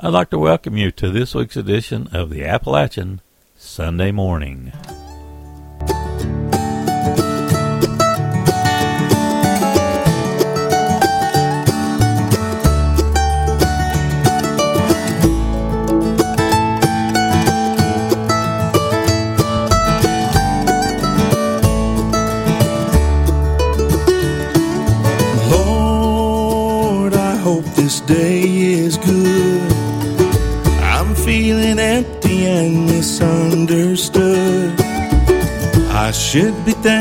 I'd like to welcome you to this week's edition of the Appalachian Sunday Morning. should.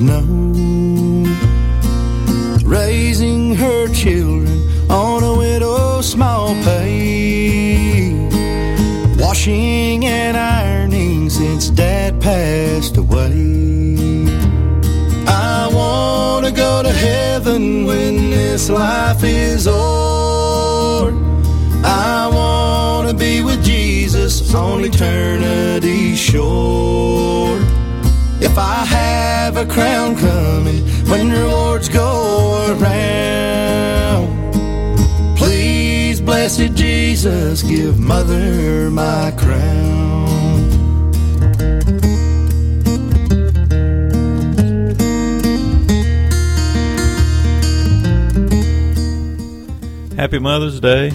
know. Raising her children on a widow's small pay. Washing and ironing since dad passed away. I wanna go to heaven when this life is o'er. I wanna be with Jesus on eternity's shore. If I a crown coming when rewards go around. Please, blessed Jesus, give mother my crown. Happy Mother's Day.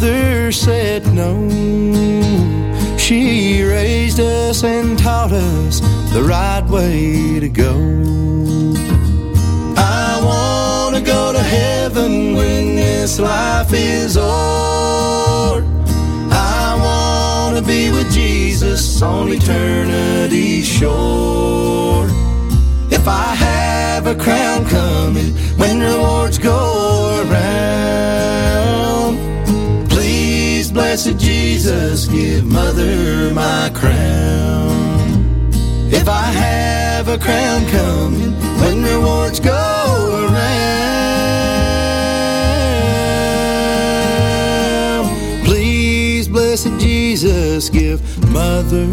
mother said no. She raised us and taught us the right way to go. I want to go to heaven when this life is o'er. I want to be with Jesus on eternity's shore. If I have a crown come blessed Jesus, give mother my crown. If I have a crown coming, when rewards go around, please, blessed Jesus, give mother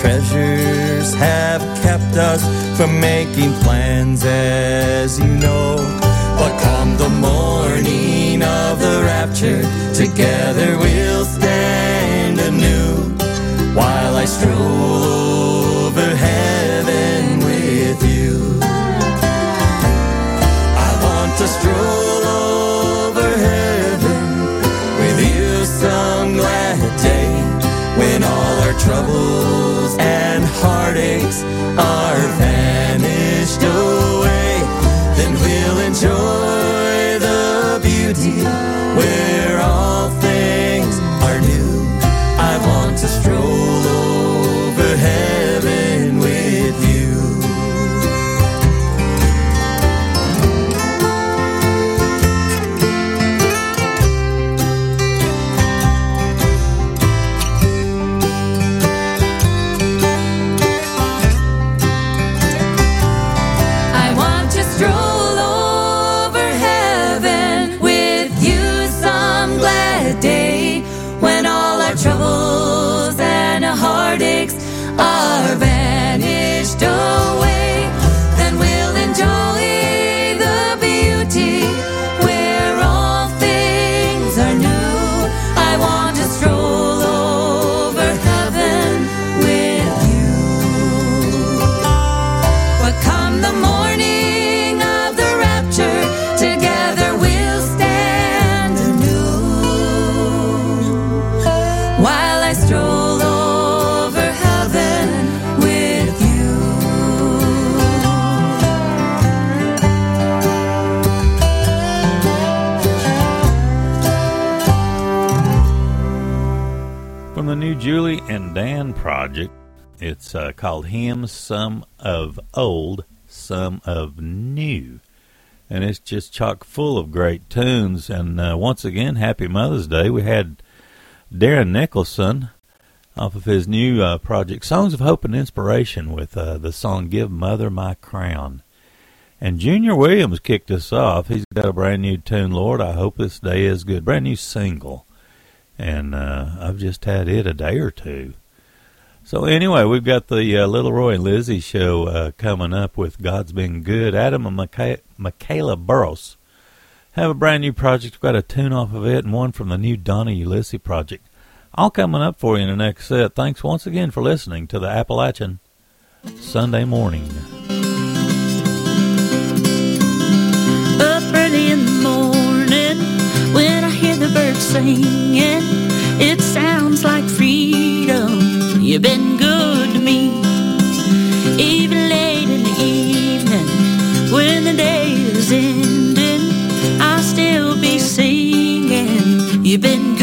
treasures have kept us from making plans, as you know. But come the morning of the rapture, together we'll stand anew while I stroll called Hymns, Some of Old, Some of New. And it's just chock full of great tunes. And uh, once again, Happy Mother's Day. We had Darren Nicholson off of his new uh, project, Songs of Hope and Inspiration, with uh, the song Give Mother My Crown. And Junior Williams kicked us off. He's got a brand new tune, Lord. I hope this day is good. Brand new single and uh, I've just had it a day or two. So anyway, we've got the uh, Little Roy and Lizzy show uh, coming up with God's Been Good. Adam and Micha- Michaela Burrows have a brand new project. We've got a tune off of it and one from the new Donna Ulisse project. All coming up for you in the next set. Thanks once again for listening to the Appalachian Sunday morning. Up early in the morning when I hear the birds singing, You've been good to me. Even late in the evening, when the day is ending, I'll still be singing. You've been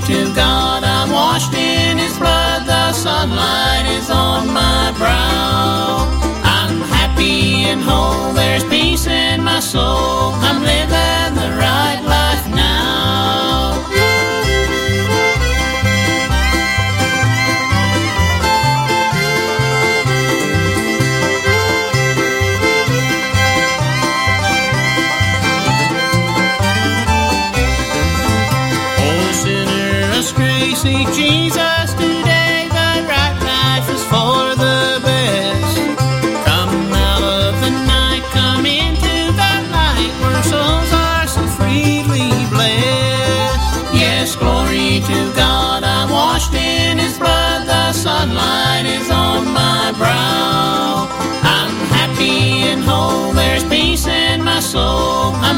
to God. I'm washed in His blood. The sunlight is on my brow. I'm happy and whole. There's peace in my soul. I'm living the right life now. seek Jesus today, the right life is for the best. Come out of the night, come into the light, where souls are so freely blessed. Yes, glory to God, I'm washed in His blood, the sunlight is on my brow. I'm happy and whole, there's peace in my soul. I'm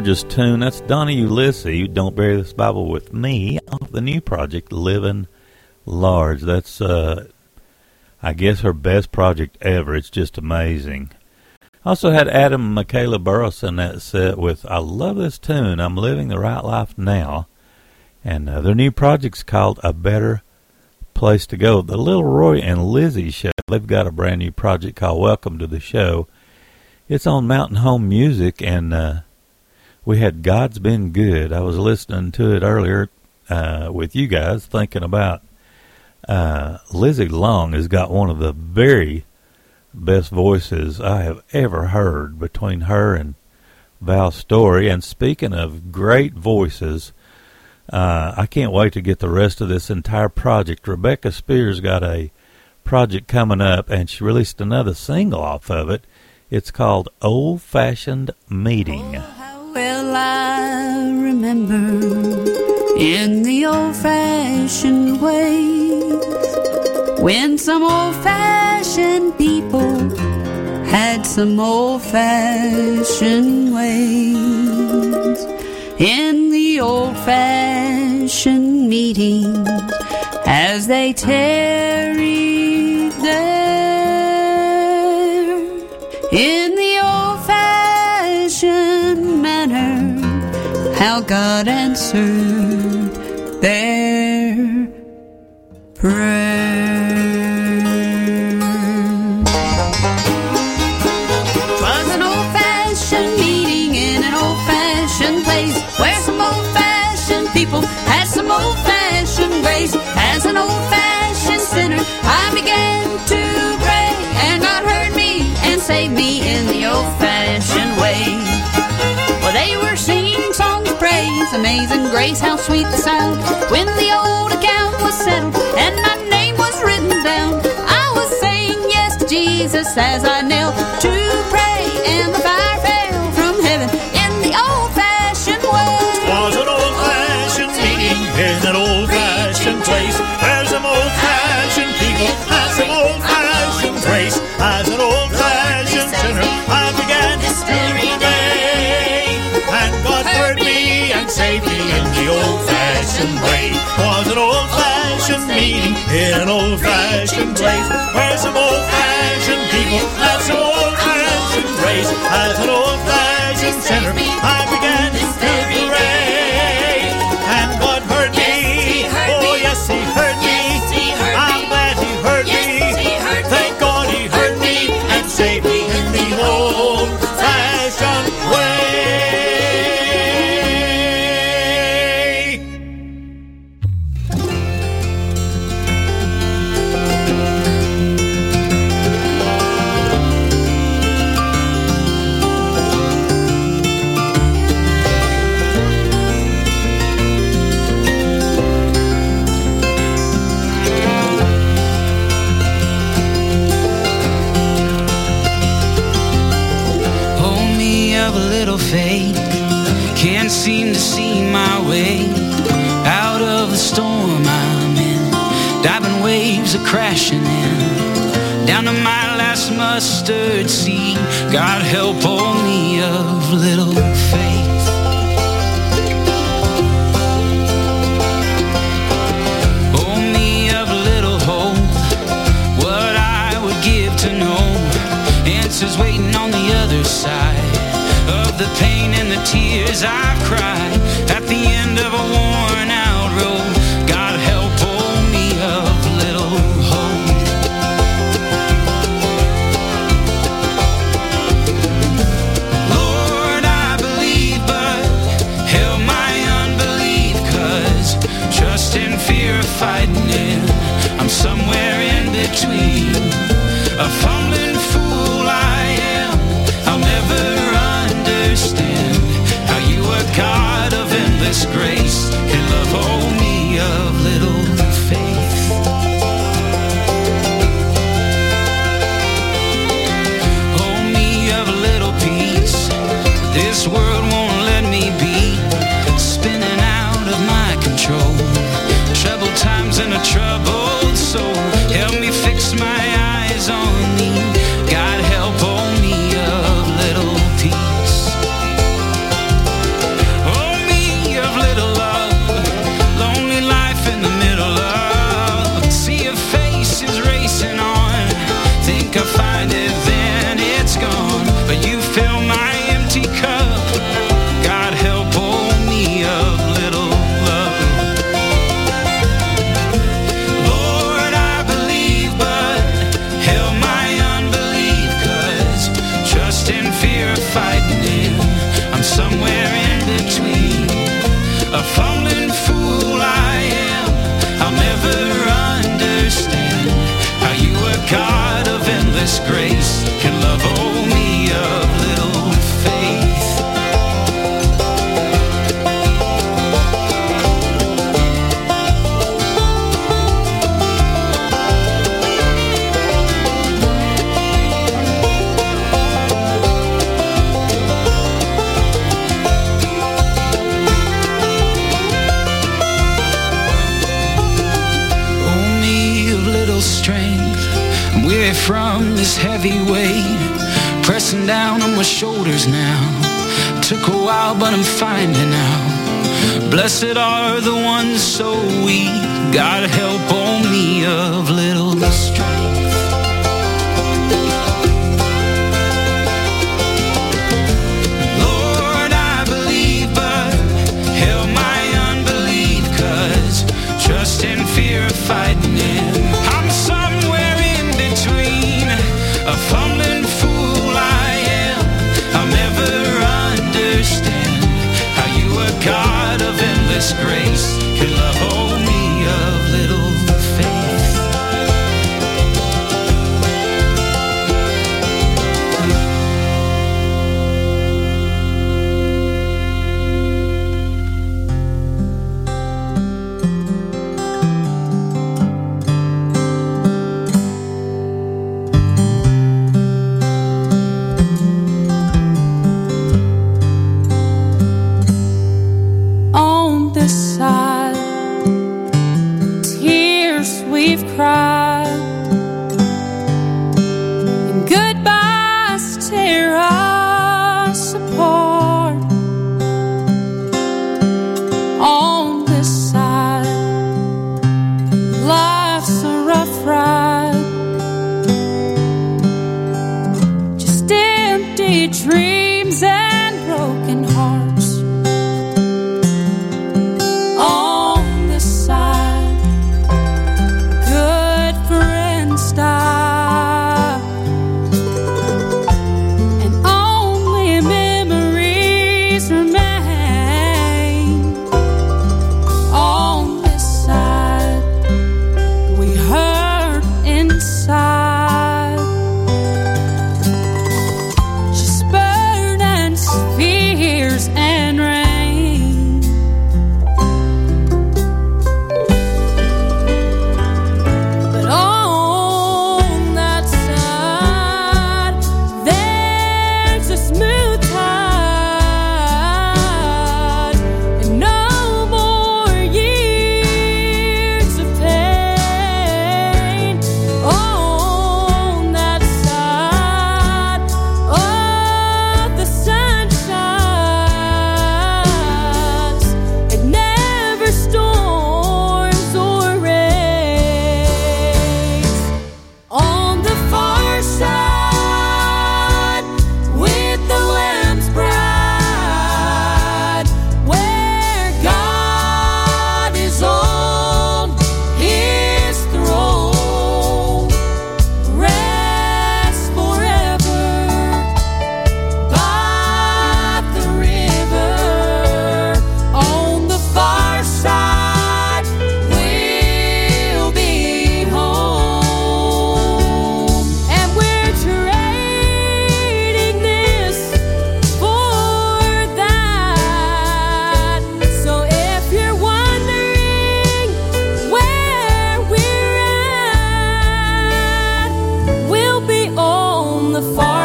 gorgeous tune. That's Donnie Ulisse, Don't Bury This Bible With Me, off the new project, Living Large. That's, uh, I guess, her best project ever. It's just amazing. Also had Adam Michaela Burris in that set with I Love This Tune, I'm Living the Right Life Now. And uh, their new project's called A Better Place to Go. The Little Roy and Lizzy show, they've got a brand new project called Welcome to the Show. It's on Mountain Home Music, and uh, we had God's Been Good. I was listening to it earlier uh, with you guys, thinking about uh, Lizzy Long has got one of the very best voices I have ever heard between her and Val Storey. And speaking of great voices, uh, I can't wait to get the rest of this entire project. Rebecca Spears got a project coming up, and she released another single off of it. It's called Old Fashioned Meeting. Well I remember in the old fashioned ways when some old fashioned people had some old fashioned ways? In the old fashioned meetings as they tarried there. In how God answered their prayer. Amazing grace, how sweet the sound. When the old account was settled and my name was written down, I was saying yes to Jesus as I knelt to old-fashioned place. Where some old-fashioned people had some old-fashioned grace. As an old-fashioned sinner, I began God help hold me of little faith. Hold me of little hope. What I would give to know answers waiting on the other side of the pain and the tears I've shoulders now. Took a while, but I'm finding out. Blessed are the ones so weak. God help all me of little. disgrace.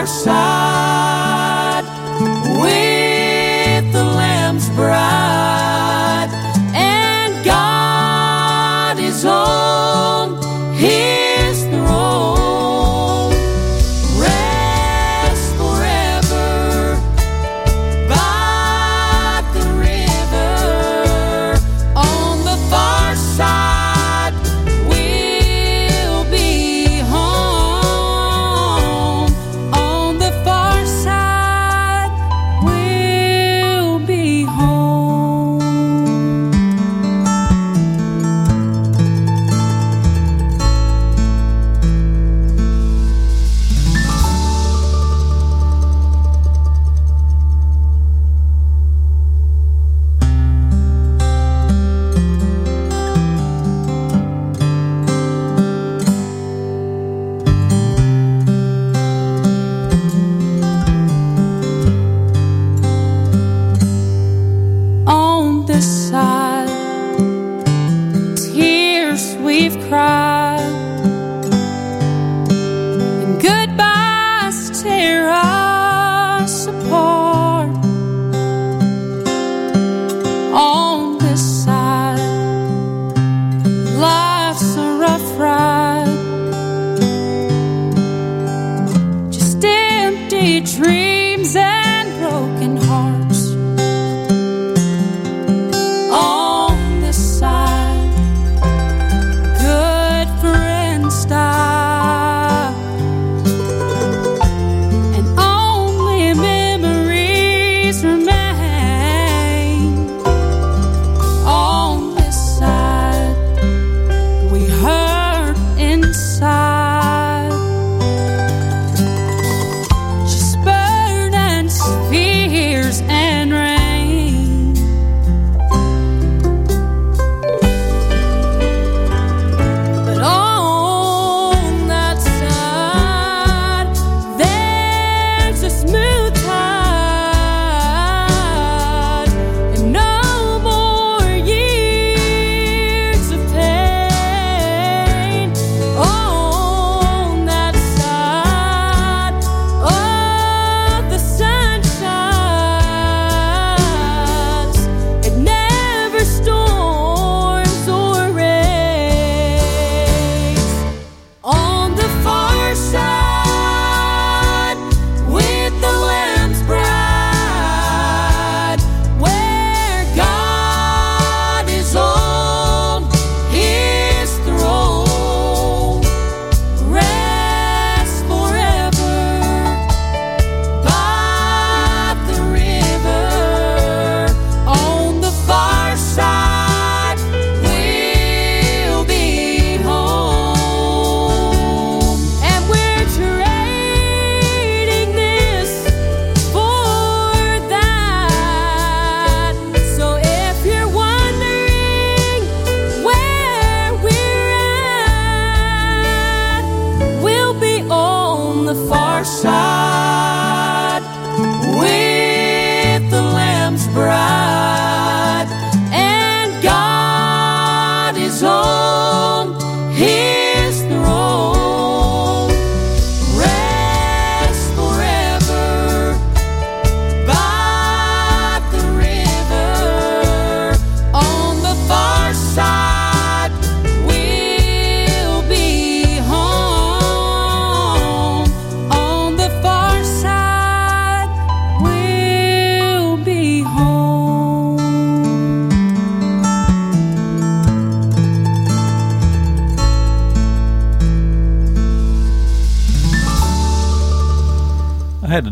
outside.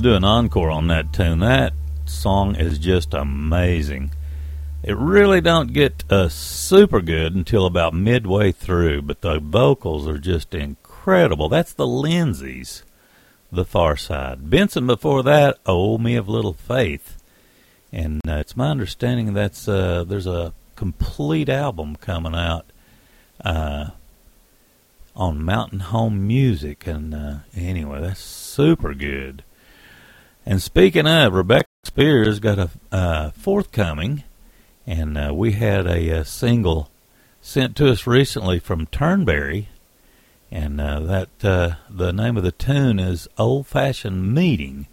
Do an encore on that tune. That song is just amazing. It really don't get uh, super good until about midway through, but the vocals are just incredible. That's the Lindsays, The Far Side. Benson before that, Oh Me of Little Faith. And uh, it's my understanding that's uh, there's a complete album coming out uh, on Mountain Home Music. And uh, anyway, that's super good. And speaking of, Rebecca Spears got a uh, forthcoming, and uh, we had a, a, single sent to us recently from Turnberry, and uh, that uh, the name of the tune is "Old Fashioned Meeting,"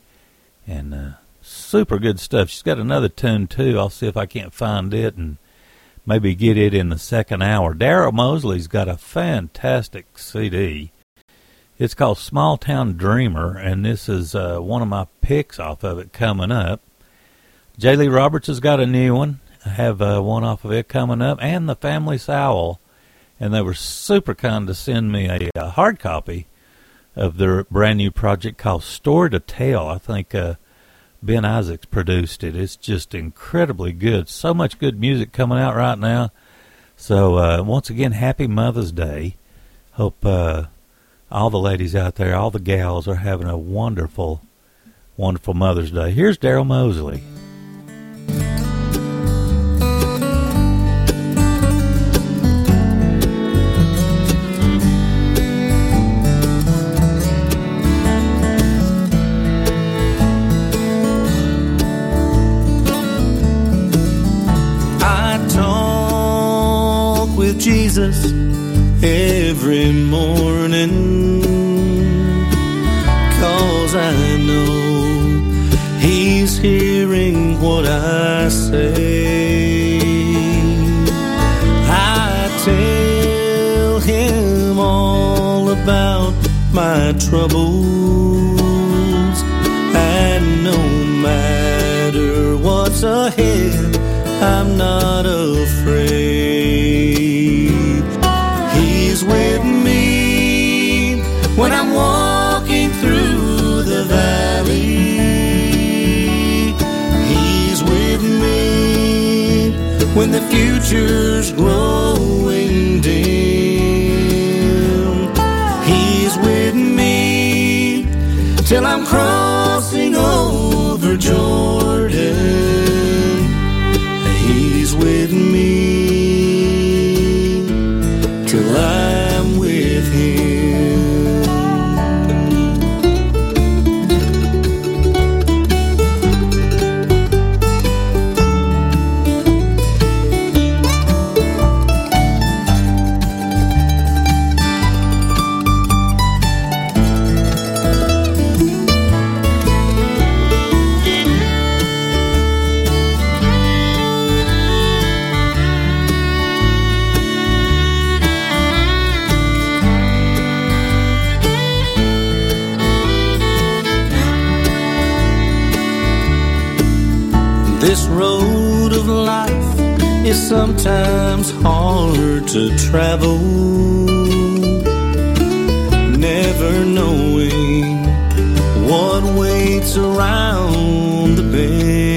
and uh, super good stuff. She's got another tune too. I'll see if I can't find it and maybe get it in the second hour. Daryl Mosley's got a fantastic CD it's called Small Town Dreamer, and this is uh, one of my picks off of it coming up. J. Lee Roberts has got a new one. I have uh, one off of it coming up, and the Family Sowell. And they were super kind to send me a, a hard copy of their brand new project called Story to Tell. I think uh, Ben Isaacs produced it. It's just incredibly good. So much good music coming out right now. So uh, once again, happy Mother's Day. Hope uh, all the ladies out there, all the gals are having a wonderful, wonderful Mother's Day. Here's Daryl Mosley. I talk with Jesus every morning. Cause I know he's hearing what I say. I tell him all about my troubles. And no matter what's ahead the future's growing dim. He's with me till I'm crossing over Jordan. He's with me is sometimes hard to travel. Never knowing what waits around the bend.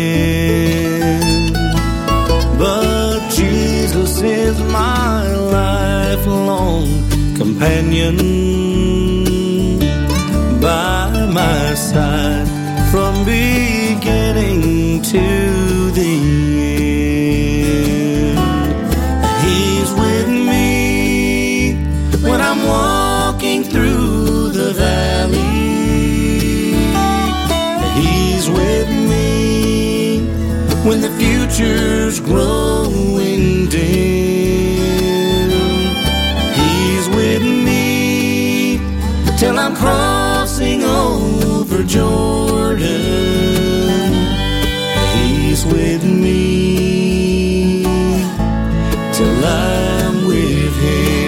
But Jesus is my lifelong companion by my side from beginning future's growing dim. He's with me till I'm crossing over Jordan. He's with me till I'm with him.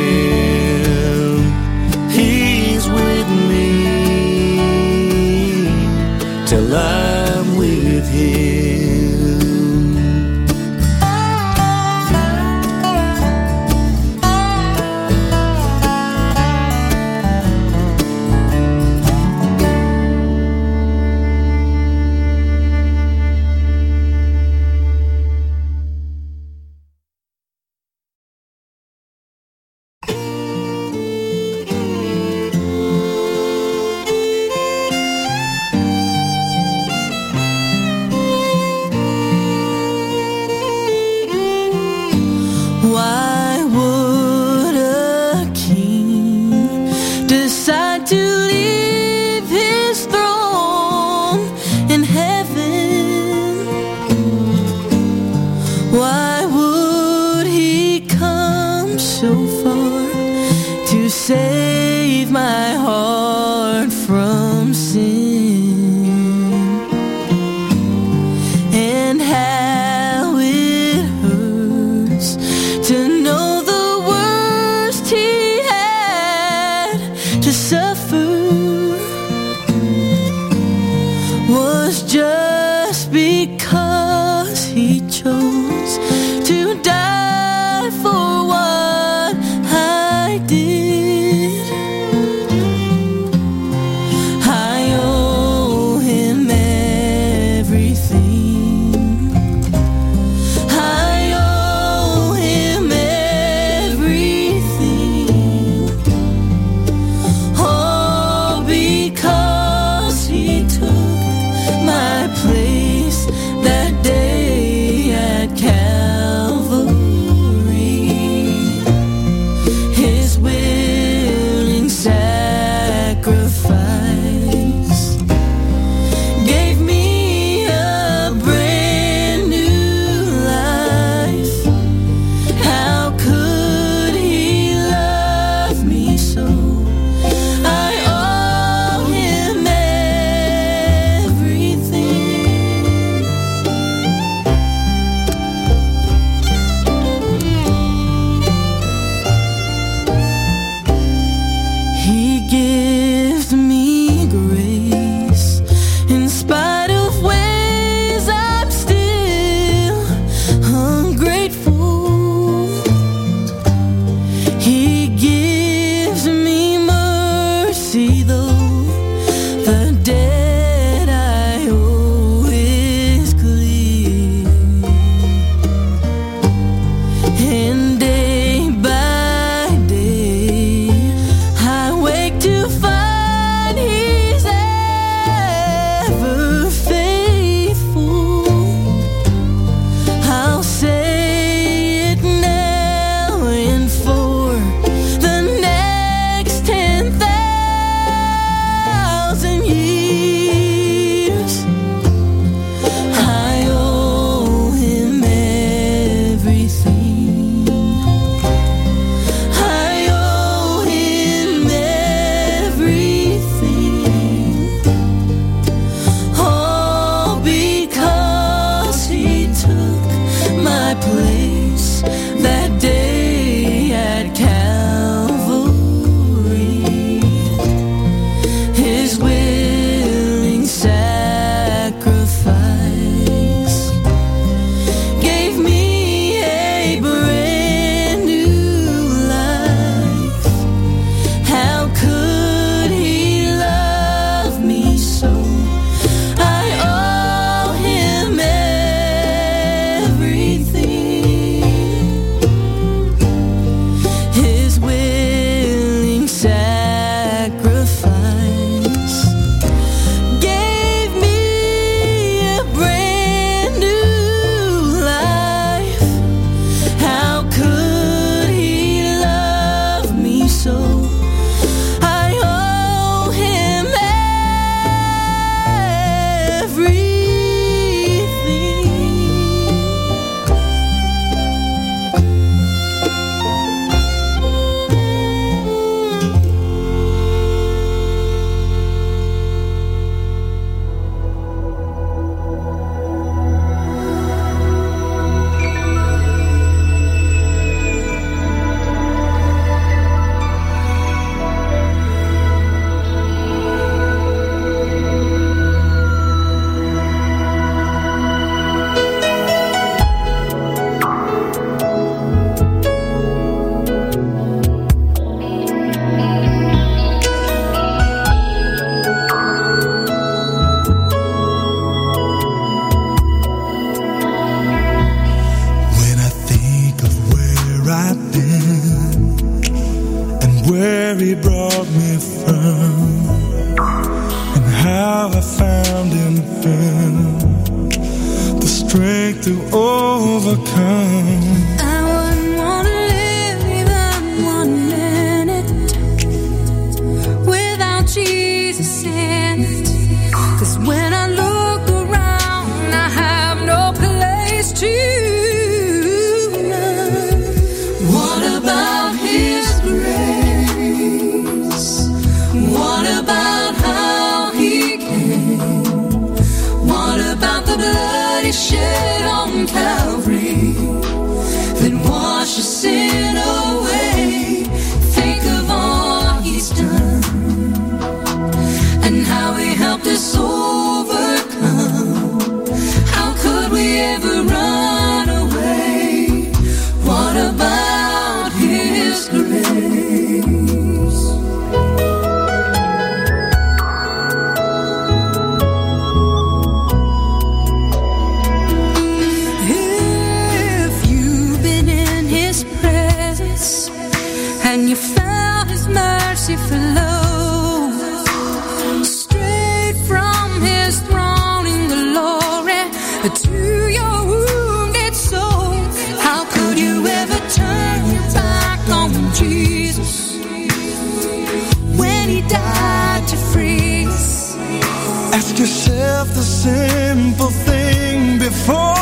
About simple thing before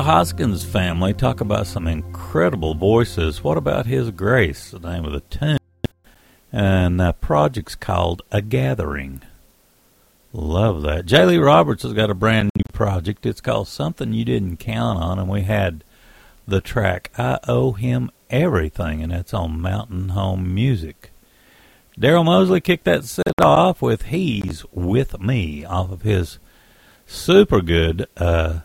the Hoskins family. Talk about some incredible voices. What about His Grace? The name of the tune. And that project's called A Gathering. Love that. J. Lee Roberts has got a brand new project. It's called Something You Didn't Count On, and we had the track I Owe Him Everything, and that's on Mountain Home Music. Daryl Mosley kicked that set off with He's With Me off of his super good uh,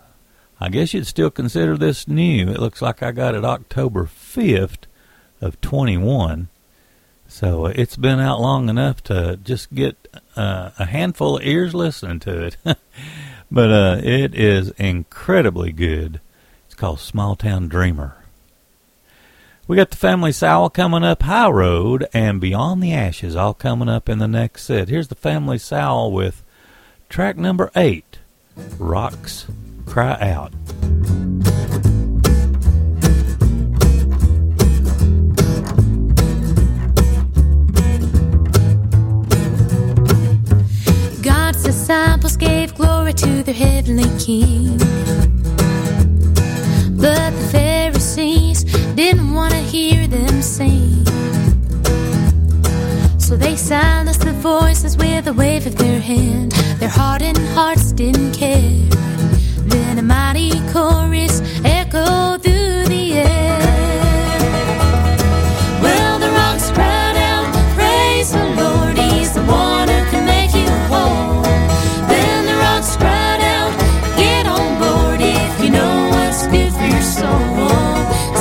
I guess you'd still consider this new. It looks like I got it October 5th of 21. So uh, it's been out long enough to just get uh, a handful of ears listening to it. but uh, it is incredibly good. It's called Small Town Dreamer. We got the Family Sowell coming up High Road and Beyond the Ashes all coming up in the next set. Here's the Family Sowell with track number eight Rocks Cry Out. God's disciples gave glory to their heavenly King. But the Pharisees didn't want to hear them sing. So they silenced the voices with a wave of their hand. Their hardened hearts didn't care. Chorus echoed through the air. Well, the rocks cried out, Praise the Lord, He's the one who can make you whole. Then the rocks cried out, Get on board if you know what's good for your soul.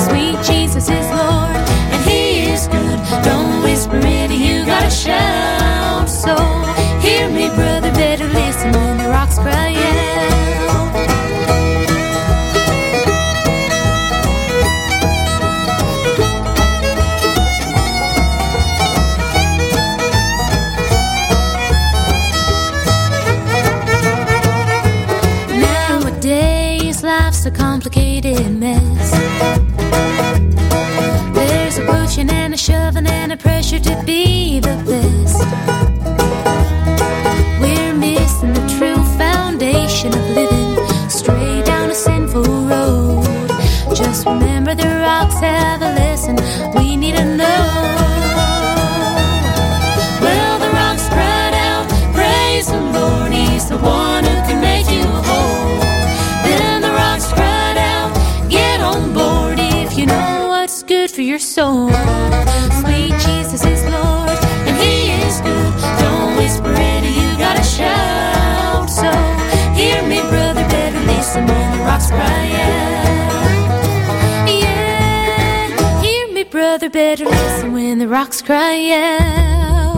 Sweet Jesus is Lord, and He is good. Don't whisper it, you gotta shout. So hear me, brother, the pressure to be the best. We're missing the true foundation of living, straight down a sinful road. Just remember the rocks have a lesson we need to know. your soul. Sweet Jesus is Lord, and He is good. Don't whisper it, you gotta shout. So hear me, brother, better listen when the rocks cry out. Yeah, hear me, brother, better listen when the rocks cry out.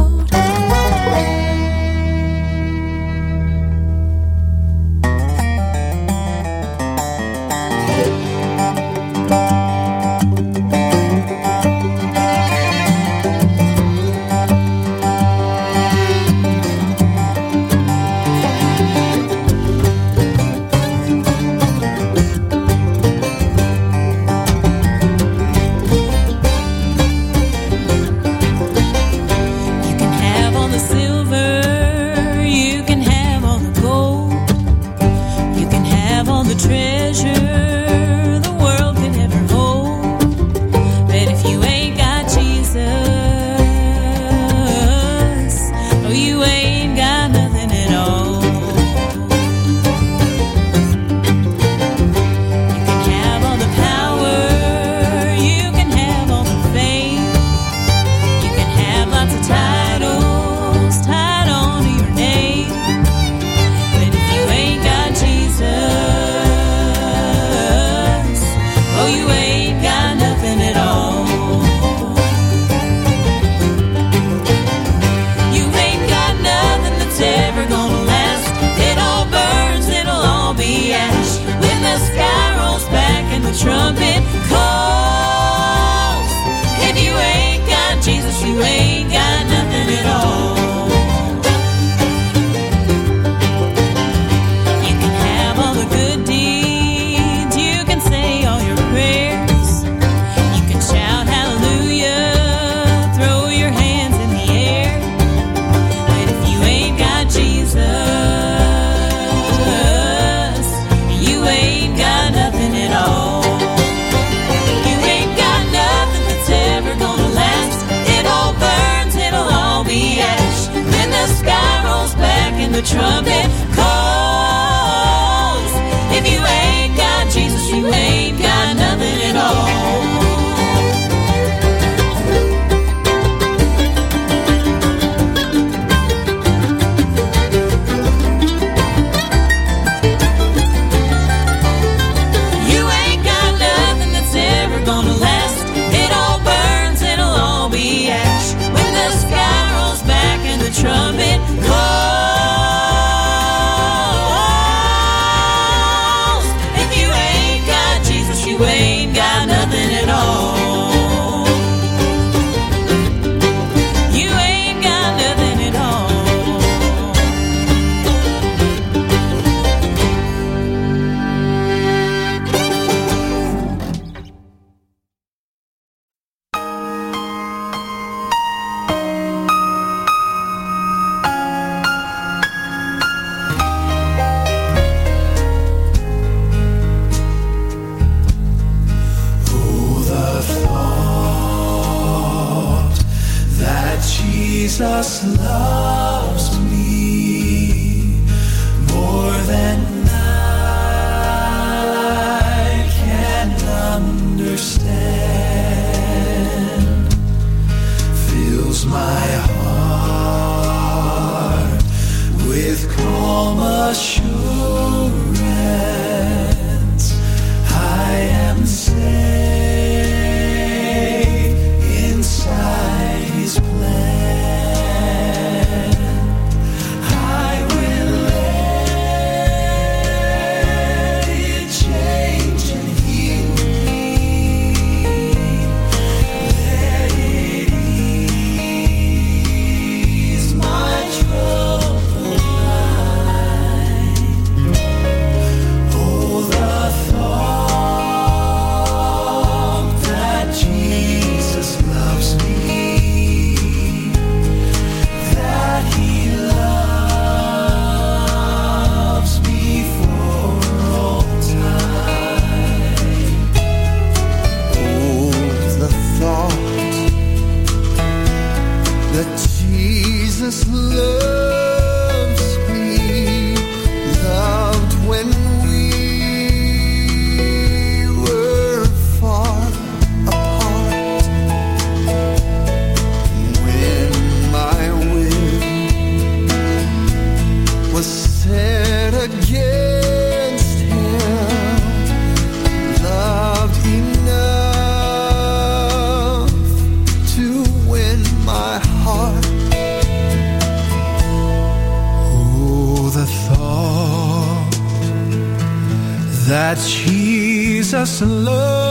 That Jesus loves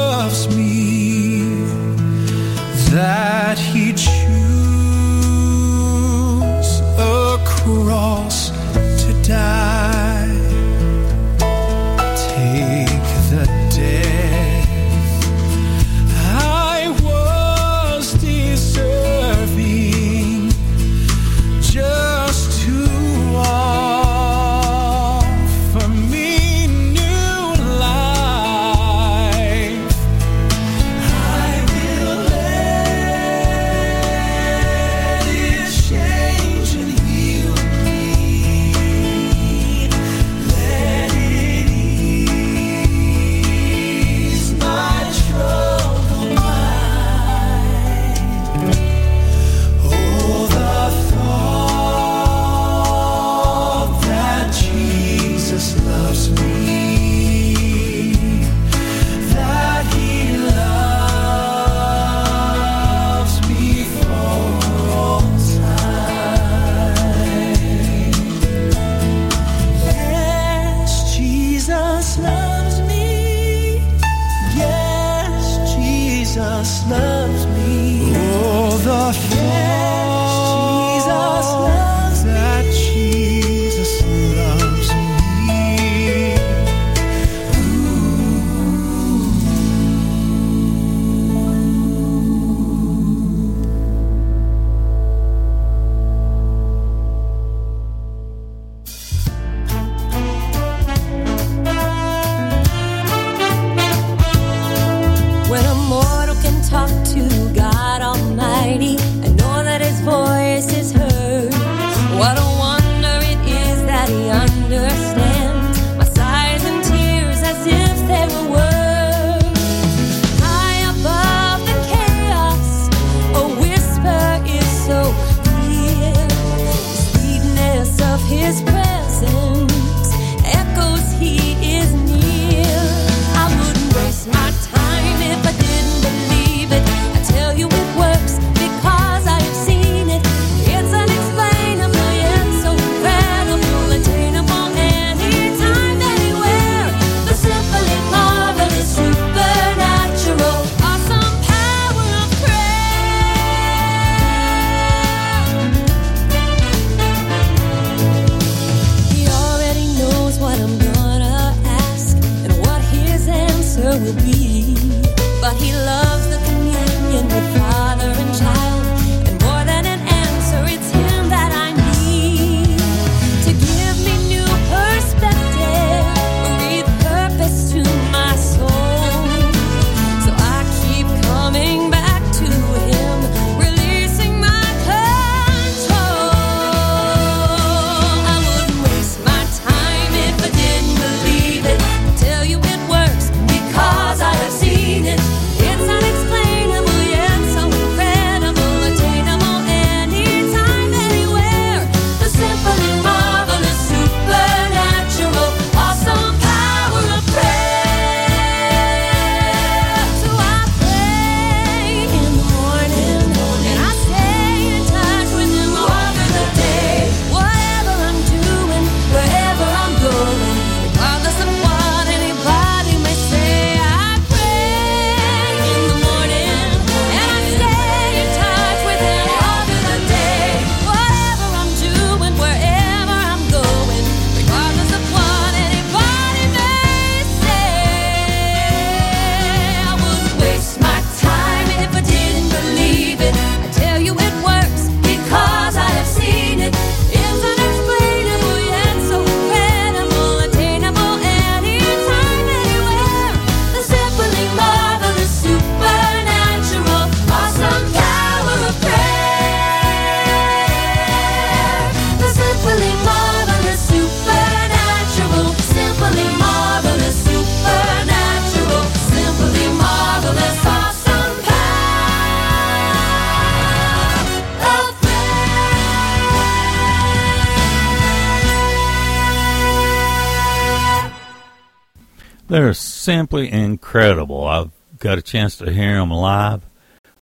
simply incredible. I've got a chance to hear them live.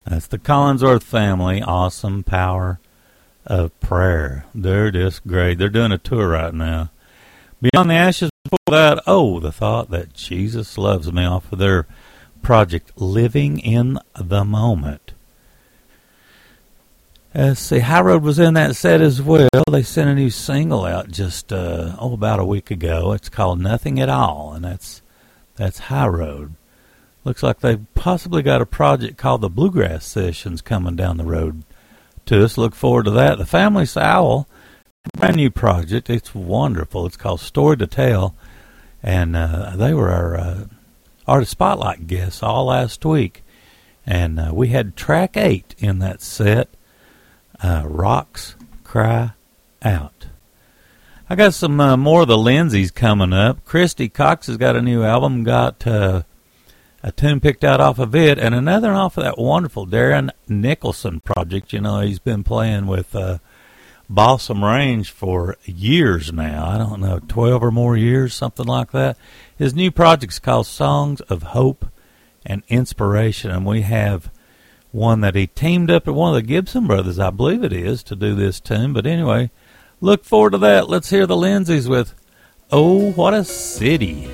That's the Collinsworth family. Awesome power of prayer. They're just great. They're doing a tour right now. Beyond the Ashes before that, oh, the thought that Jesus loves me off of their project, Living in the Moment. Let's see, High Road was in that set as well. They sent a new single out just uh, oh about a week ago. It's called Nothing at All, and that's that's High Road. Looks like they've possibly got a project called the Bluegrass Sessions coming down the road to us. Look forward to that. The Family Sowell, brand new project. It's wonderful. It's called Story to Tell, and uh, they were our uh, artist spotlight guests all last week, and uh, we had track eight in that set uh, Rocks Cry Out. I got some uh, more of the Lindsays coming up. Christy Cox has got a new album, got uh, a tune picked out off of it, and another off of that wonderful Darren Nicholson project. You know, he's been playing with uh, Balsam Range for years now. I don't know, 12 or more years, something like that. His new project's called Songs of Hope and Inspiration, and we have one that he teamed up with one of the Gibson brothers, I believe it is, to do this tune. But anyway, look forward to that. Let's hear the Lindsays with Oh, What a City.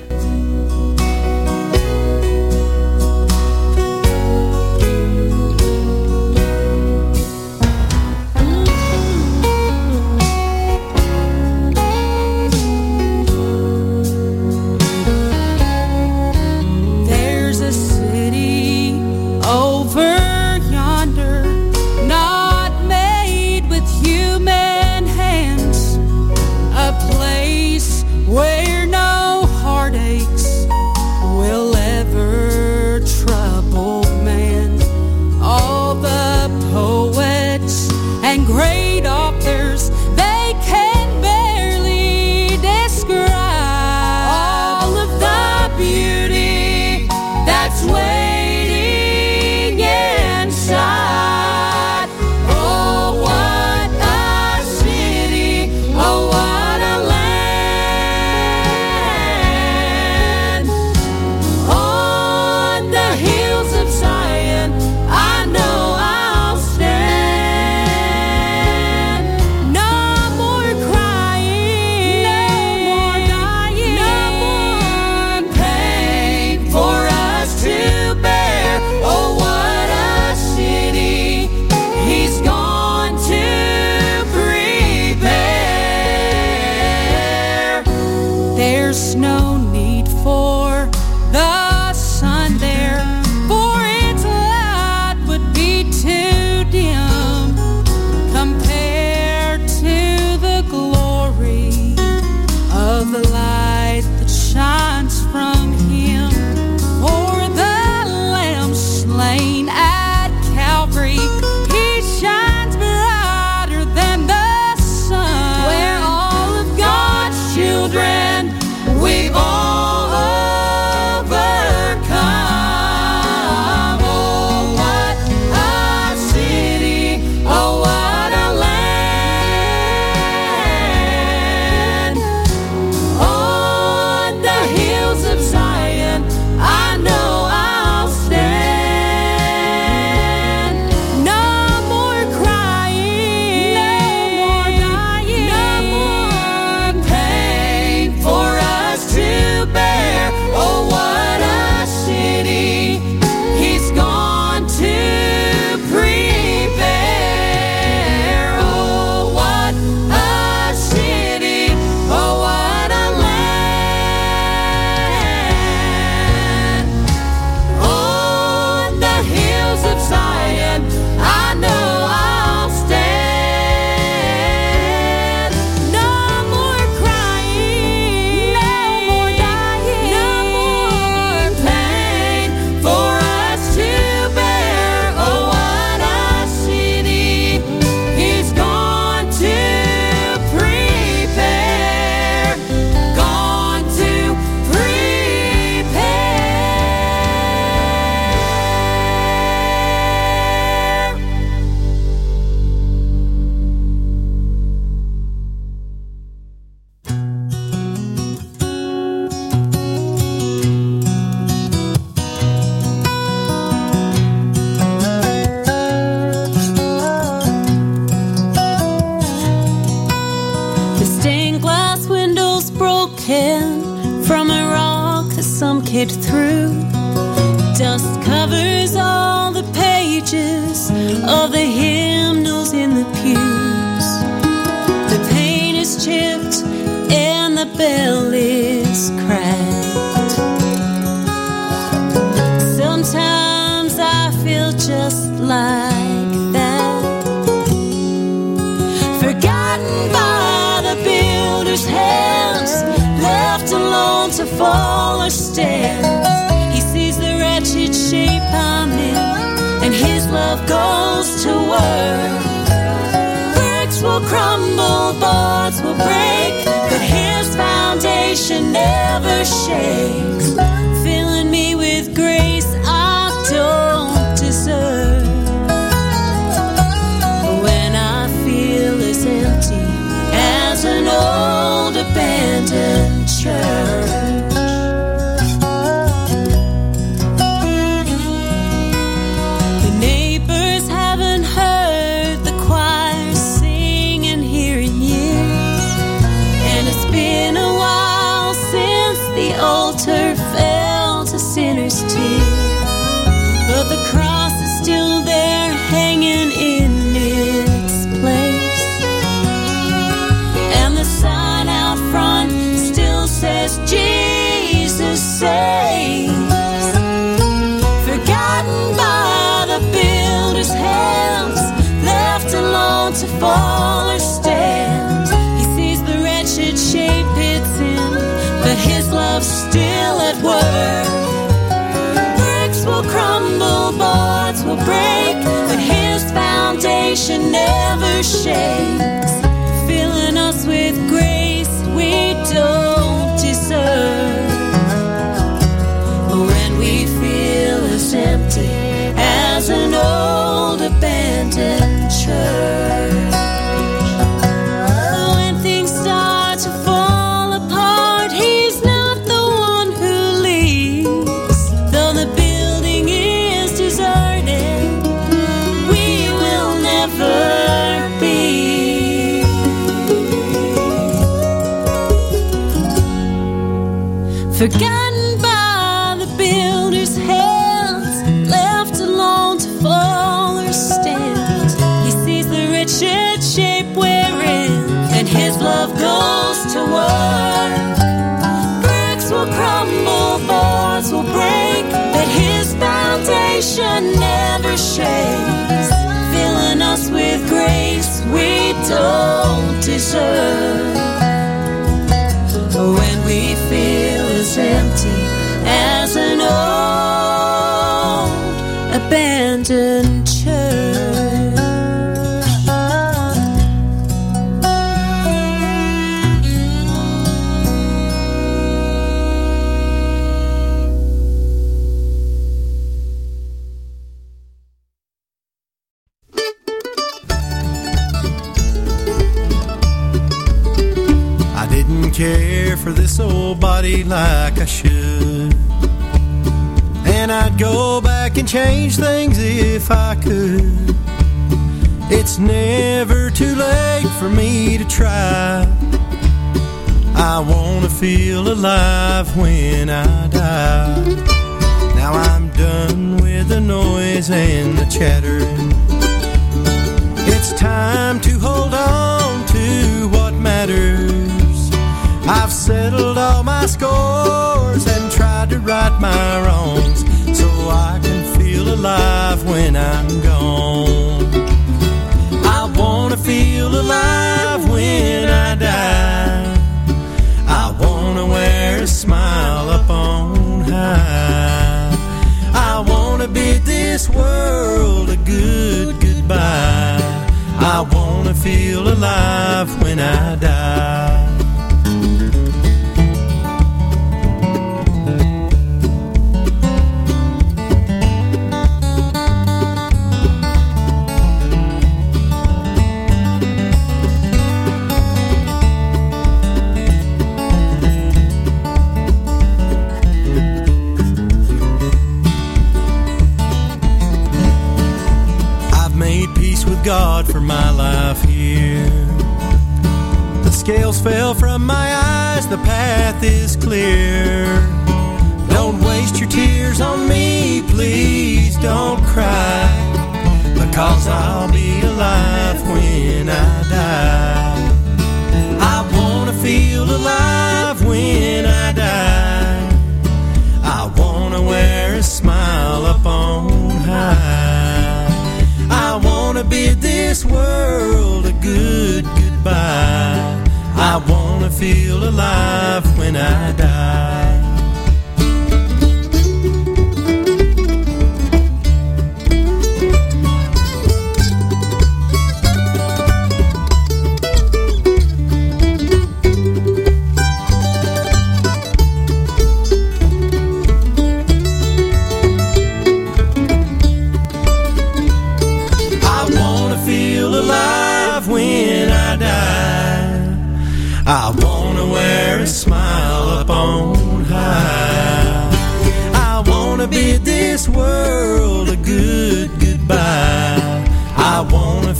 Never Forgotten by the builder's hands, left alone to fall or stand. He sees the wretched shape we're in, and his love goes to work. Bricks will crumble, boards will break, but his foundation never shakes, filling us with grace we don't deserve. As empty as an old change things if I could. It's never too late for me to try. I wanna feel alive when I die. Now I'm done with the noise and the chattering. It's time to hold on to what matters. I've settled all my scores and tried to right my wrongs alive when I'm gone. I wanna feel alive when I die. I wanna wear a smile up on high. I wanna bid this world a good goodbye. I wanna feel alive when I die. For my life here. The scales fell from my eyes, the path is clear. Don't waste your tears on me, please don't cry. Because I'll be alive when I die. I wanna feel alive when I die. I wanna wear a smile up this world a good goodbye. I wanna feel alive when I die.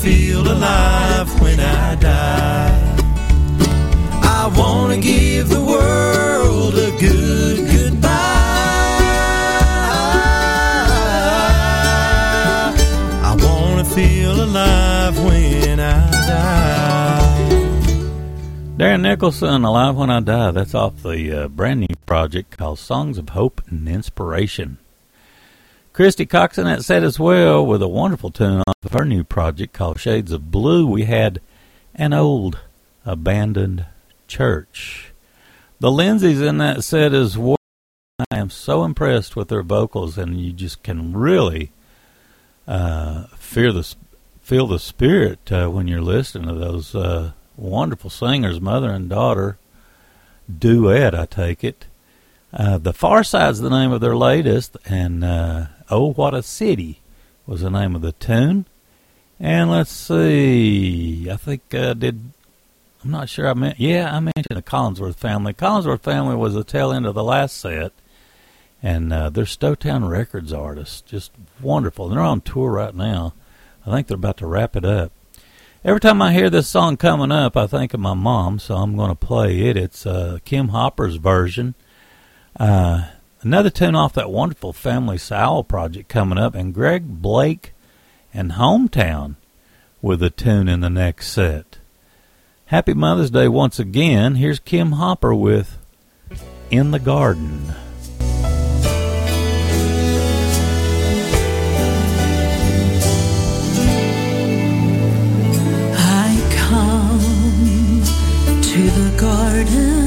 Feel alive when I die. I wanna give the world a good goodbye. I wanna feel alive when I die. Darren Nicholson, Alive When I Die. That's off the uh, brand new project called Songs of Hope and Inspiration. Christy Cox in that said as well with a wonderful tune off of her new project called Shades of Blue. We had an old abandoned church. The Lindsays in that set as well. I am so impressed with their vocals, and you just can really uh, fear the feel the spirit uh, when you're listening to those uh, wonderful singers, mother and daughter duet. I take it. Uh, the Far Side's the name of their latest, and uh, Oh What a City was the name of the tune. And let's see, I think I did. I'm not sure I meant. Yeah, I mentioned the Collinsworth family. Collinsworth family was the tail end of the last set, and uh, they're Stowtown Records artists, just wonderful. They're on tour right now. I think they're about to wrap it up. Every time I hear this song coming up, I think of my mom, so I'm going to play it. It's uh, Kim Hopper's version. Uh, another tune off that wonderful Family Sowell project coming up, and Greg Blake and Hometown with a tune in the next set. Happy Mother's Day once again. Here's Kim Hopper with In the Garden. I come to the garden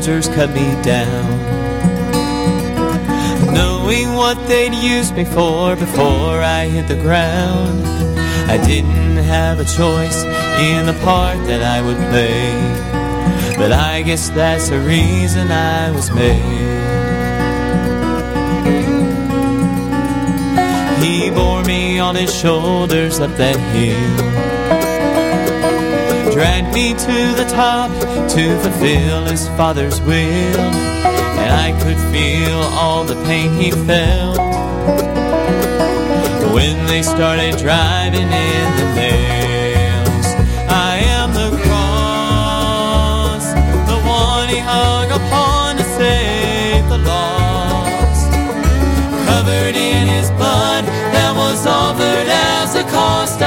soldiers cut me down. Knowing what they'd used me for before I hit the ground. I didn't have a choice in the part that I would play. But I guess that's the reason I was made. He bore me on his shoulders up that hill dragged me to the top to fulfill his father's will. And I could feel all the pain he felt when they started driving in the nails. I am the cross, the one he hung upon to save the lost. Covered in his blood that was offered as a cost,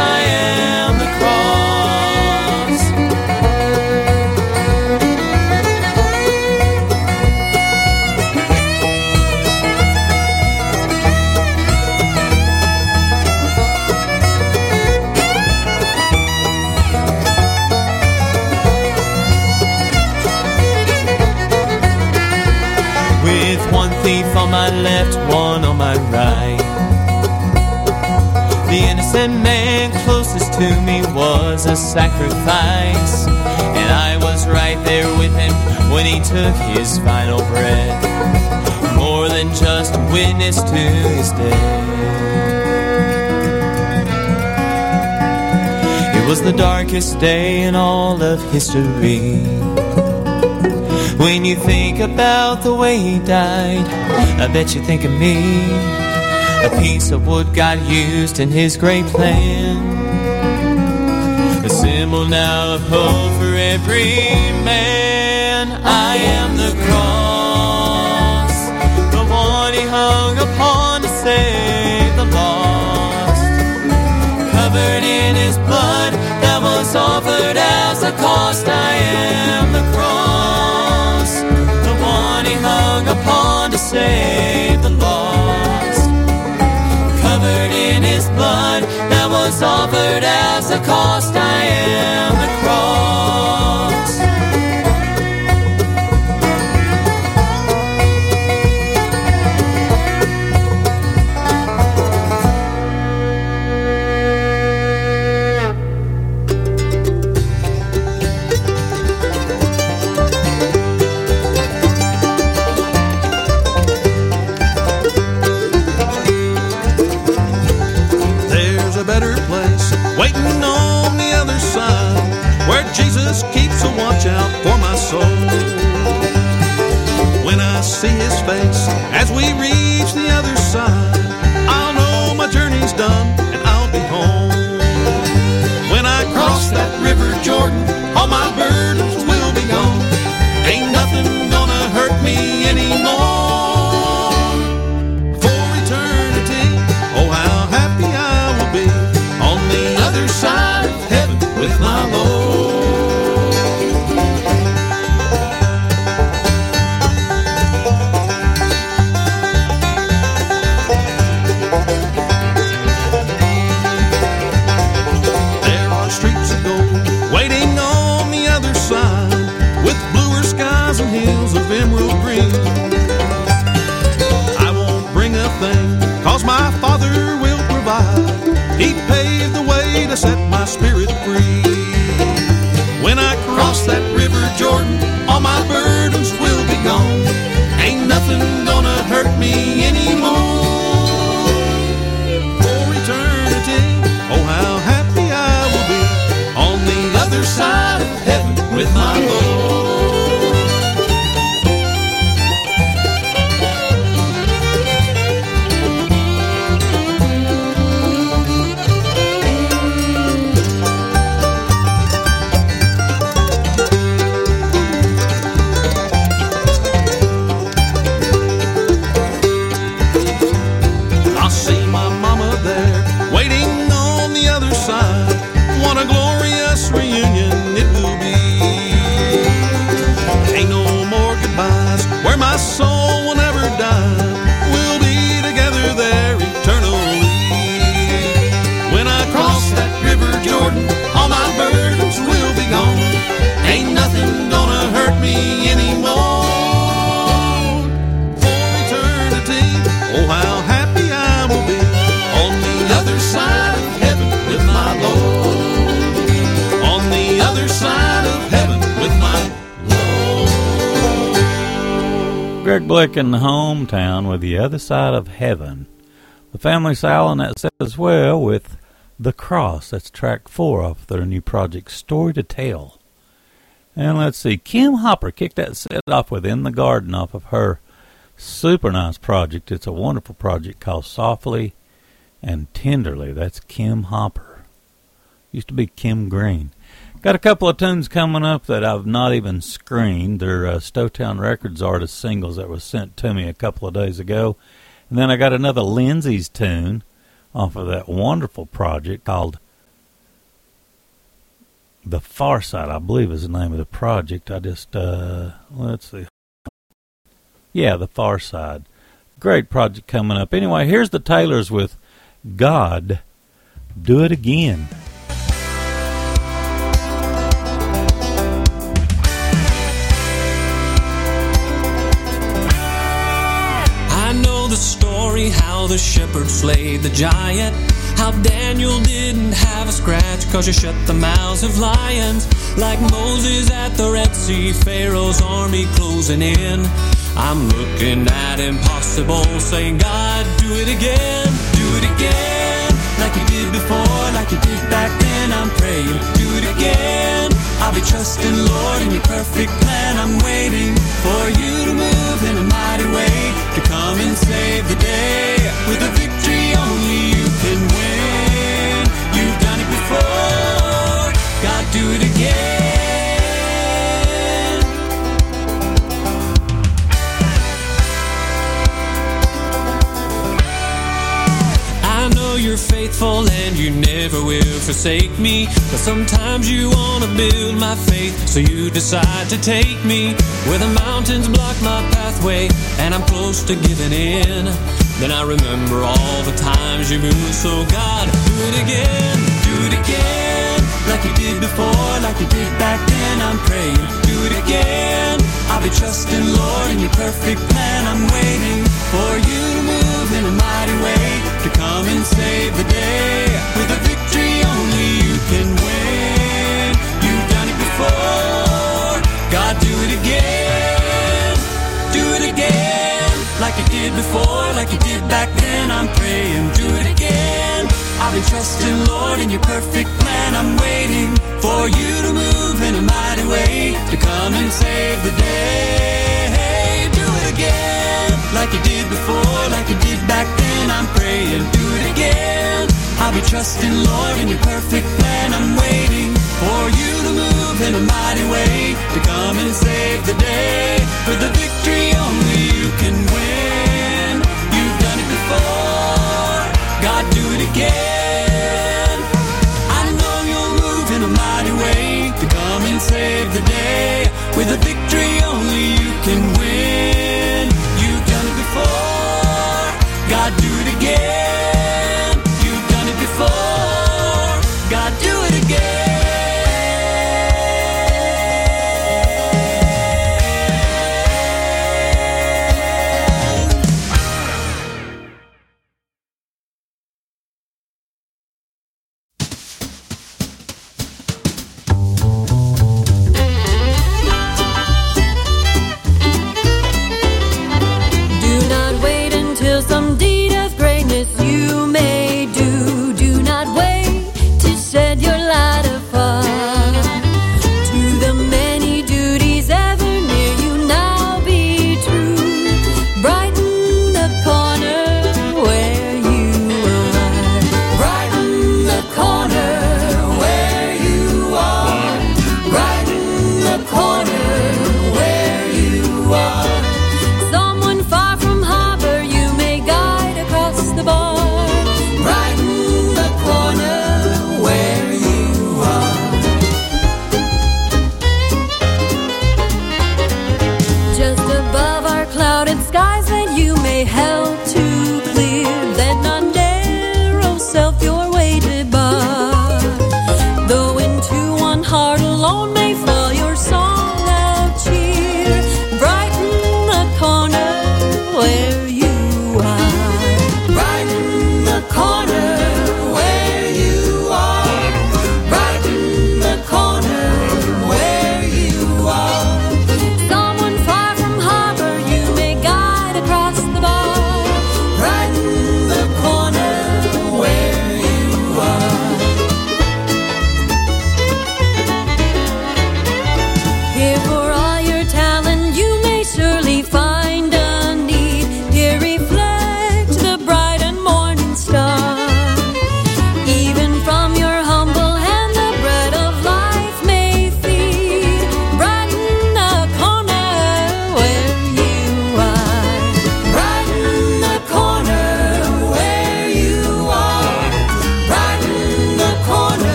to me was a sacrifice, and I was right there with him when he took his final breath. More than just a witness to his death. It was the darkest day in all of history. When you think about the way he died, I bet you think of me. A piece of wood God used in his great plan. Symbol now of hope for every man. I am the cross, the one he hung upon to save the lost. Covered in his blood that was offered as a cost. I am the cross, the one he hung upon to save as a cost. I am the out for that Blake in the hometown with the other side of heaven. The family Silent that as well with The Cross. That's track four off their new project, Story to Tell. And let's see, Kim Hopper kicked that set off with In the Garden off of her super nice project. It's a wonderful project called Softly and Tenderly. That's Kim Hopper. Used to be Kim Green. Got a couple of tunes coming up that I've not even screened. They're uh, Stowtown Records artist singles that was sent to me a couple of days ago. And then I got another Lindsay's tune off of that wonderful project called The Far Side, I believe is the name of the project. I just, uh, let's see. Yeah, The Far Side. Great project coming up. Anyway, here's the Taylors with God, Do It Again. The story how the shepherd slayed the giant. How Daniel didn't have a scratch cause you shut the mouths of lions. Like Moses at the Red Sea, Pharaoh's army closing in. I'm looking at impossible, saying, God, do it again, do it again. Like you did before, like you did back then. I'm praying, do it again. I'll be trusting, Lord, in your perfect plan. I'm waiting for you to move in a mighty way to come and save the day with a victory only you can win. You've done it before, you're faithful and you never will forsake me. But sometimes you wanna build my faith, so you decide to take me where the mountains block my pathway and I'm close to giving in. Then I remember all the times you moved, so God, do it again, do it again. Like you did before, like you did back then, I'm praying, do it again. I'll be trusting, Lord, in your perfect plan. I'm waiting for you to move in a mighty way to come and save the day with a victory only you can win. You've done it before, God, do it again, do it again, like you did before, like you did back then. I'm praying, do it again. I'll be trusting, Lord, in your perfect plan. I'm waiting for you to move in a mighty way to come and save the day. Do it again, like you did before, like you did back then. I'm praying, do it again. I'll be trusting, Lord, in your perfect plan. I'm waiting for you to move in a mighty way to come and save the day with the victory only you can win. You've done it before, God, do it again. I know you'll move in a mighty way to come and save the day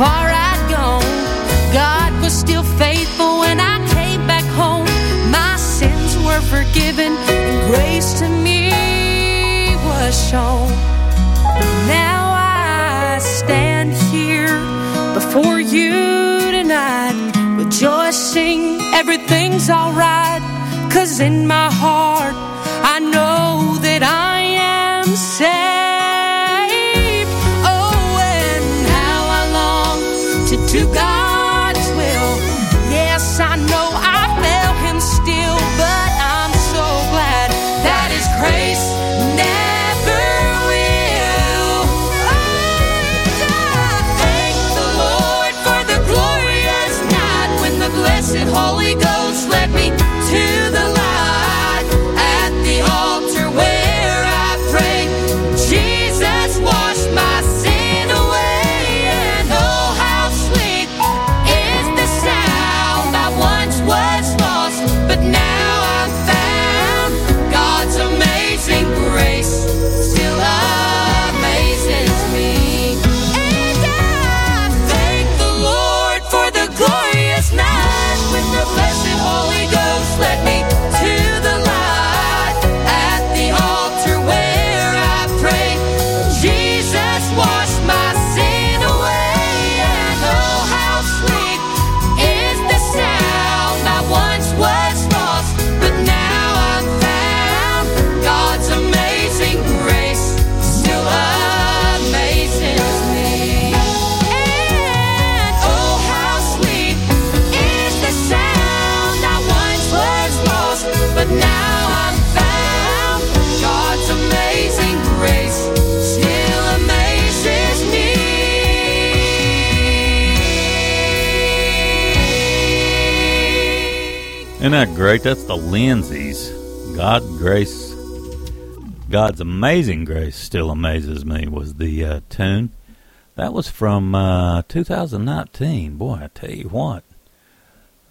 far I'd gone. God was still faithful when I came back home. My sins were forgiven, and grace to me was shown. Now I stand here before you tonight, rejoicing everything's alright. Cause in my heart, I know that I Isn't that great? That's the Lindsays. God grace, God's amazing grace still amazes me. Was the uh, tune that was from uh, 2019? Boy, I tell you what,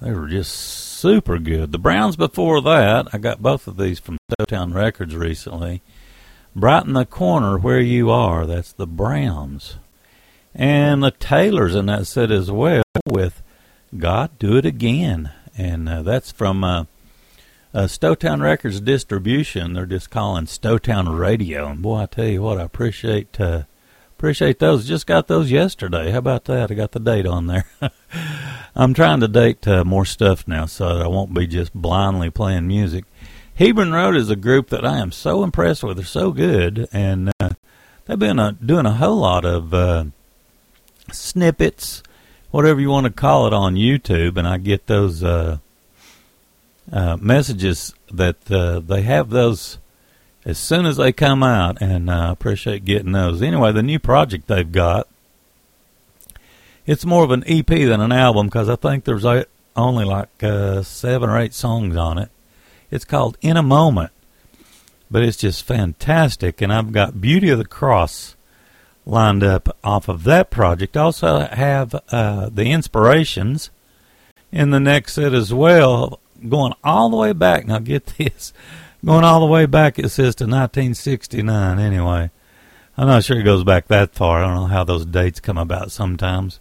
they were just super good. The Browns before that, I got both of these from Stowtown Records recently. Brighten the corner where you are. That's the Browns, and the Taylors in that set as well with God Do It Again, and uh, that's from. Uh, uh, Stowtown Records distribution. They're just calling Stowtown Radio, and boy, I tell you what, I appreciate uh, appreciate those. Just got those yesterday. How about that? I got the date on there. I'm trying to date uh, more stuff now, so that I won't be just blindly playing music. Hebron Road is a group that I am so impressed with. They're so good, and uh, they've been uh, doing a whole lot of uh, snippets, whatever you want to call it, on YouTube, and I get those. Uh, uh, messages that uh, they have those as soon as they come out, and I uh, appreciate getting those. Anyway, the new project they've got, it's more of an EP than an album because I think there's only like uh, seven or eight songs on it. It's called In a Moment, but it's just fantastic, and I've got Beauty of the Cross lined up off of that project. Also have uh, the Inspirations in the next set as well going all the way back. Now get this, going all the way back. It says to 1969. Anyway, I'm not sure it goes back that far. I don't know how those dates come about sometimes.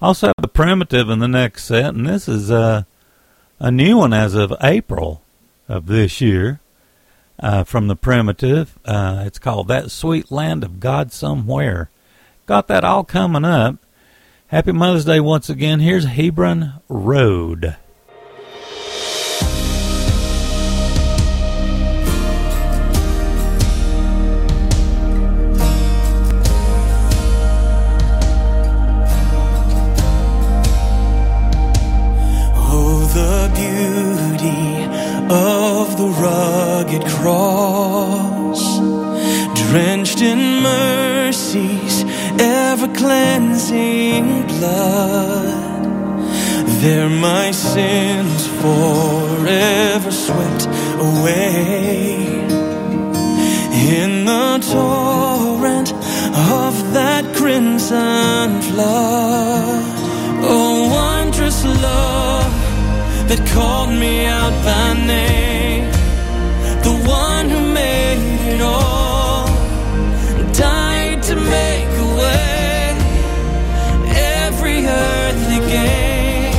Also have the primitive in the next set, and this is uh a new one as of April of this year uh, from the Primitive. Uh, it's called That Sweet Land of God Somewhere. Got that all coming up. Happy Mother's Day once again. Here's Hebron Road. Oh, the beauty of the rugged cross, drenched in mercy's ever cleansing blood. There, my sins forever swept away in the torrent of that crimson flood. Oh, wondrous love called me out by name, the one who made it all, died to make a way. Every earthly gain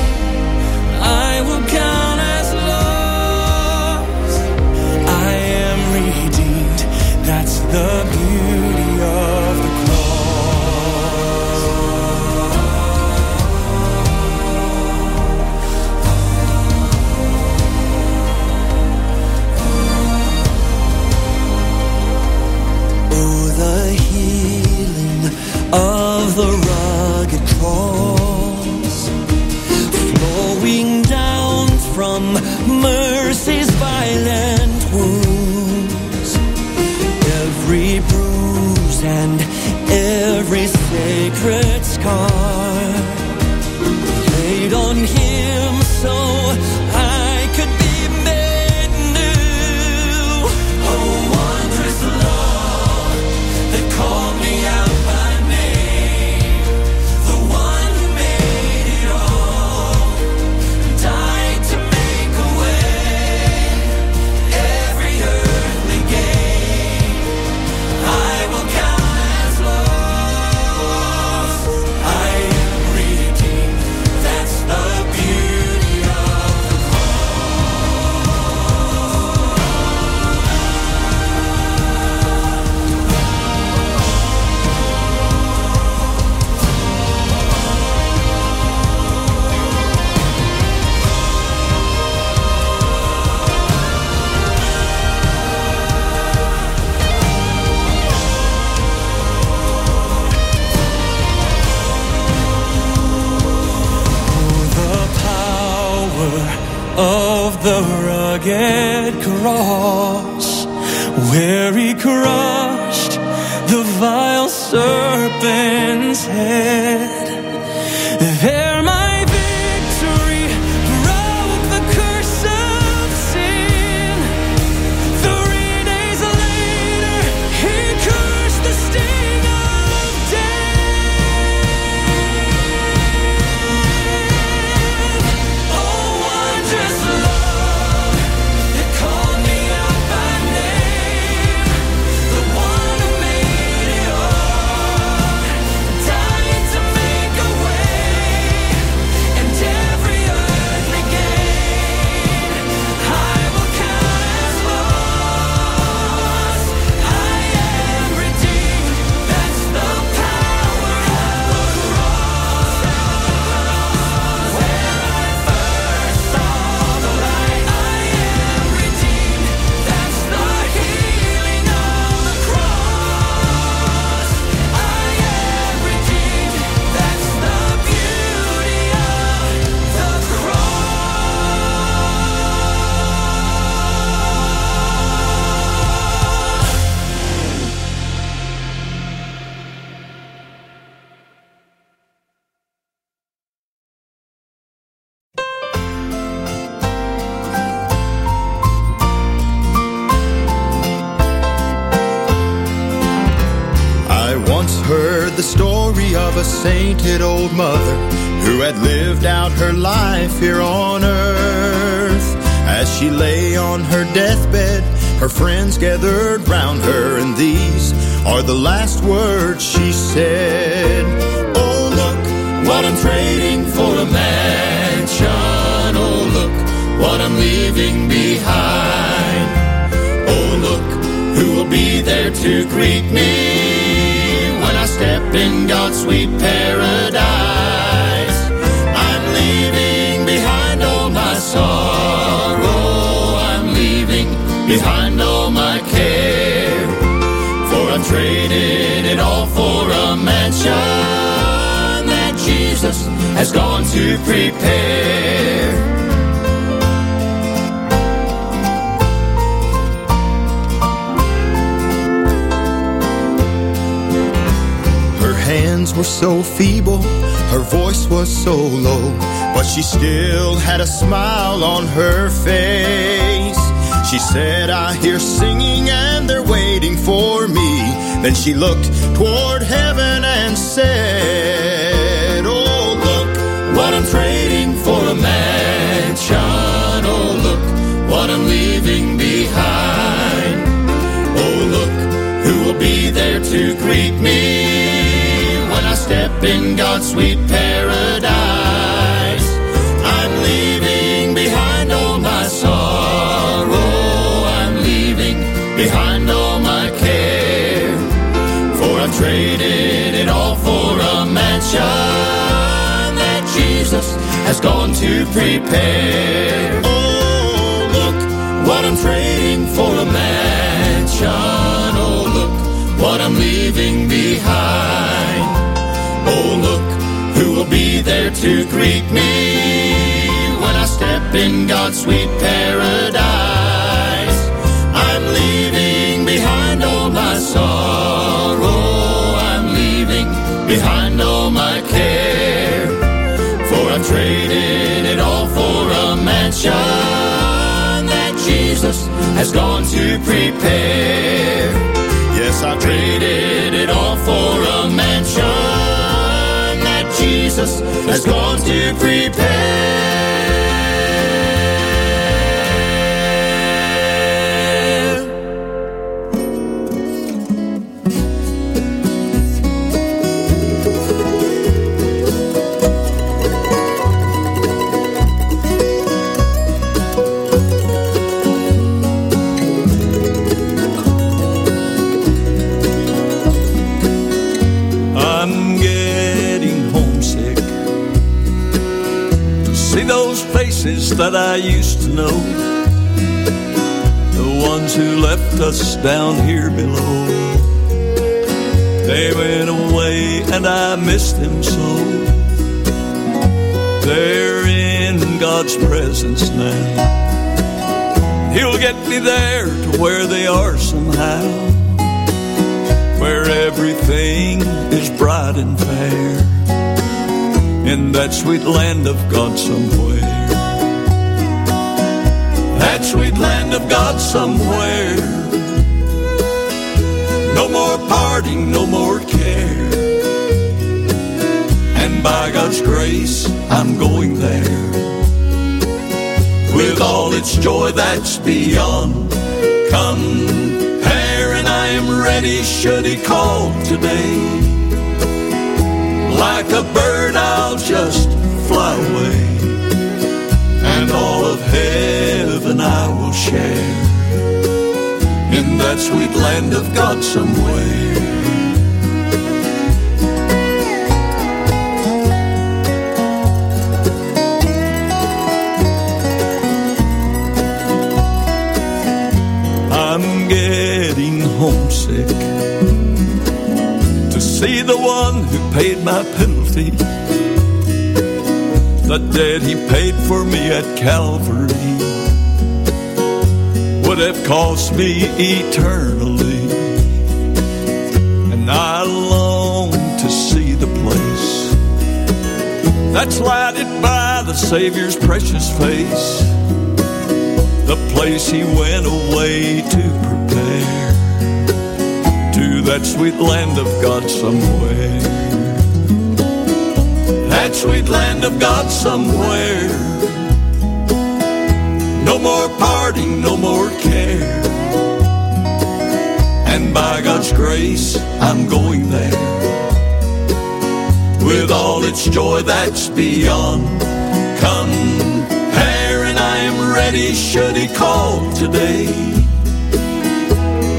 I will count as lost. I am redeemed. That's the the healing of the rugged cross, flowing down from mercy's violent wounds. Every bruise and every sacred scar laid on him so the rugged cross, where he crushed the vile serpent's head. On her face. She said, I hear singing and they're waiting for me. Then she looked toward heaven and said, Oh, look what I'm trading for a mansion. Oh, look what I'm leaving behind. Oh, look who will be there to greet me when I step in God's sweet paradise. Gone to prepare. Oh, look what I'm trading for a mansion. Oh, look what I'm leaving behind. Oh, look who will be there to greet me when I step in God's sweet paradise. Has gone to prepare. Yes, I traded it all for a mansion that Jesus has gone to prepare. That I used to know, the ones who left us down here below. They went away and I missed them so. They're in God's presence now. He'll get me there to where they are somehow where everything is bright and fair in that sweet land of God somewhere. That sweet land of God somewhere. No more parting, no more care. And by God's grace, I'm going there. With all its joy that's beyond compare, and I am ready should He call today. Like a bird, I'll just fly away, heaven I will share in that sweet land of God somewhere. I'm getting homesick to see the one who paid my penalty. The debt he paid for me at Calvary would have cost me eternally. And I long to see the place that's lighted by the Savior's precious face the place he went away to prepare to that sweet land of God somewhere. That sweet land of God somewhere. No more parting, no more care. And by God's grace, I'm going there. With all its joy that's beyond Come, compare, and I am ready should he call today.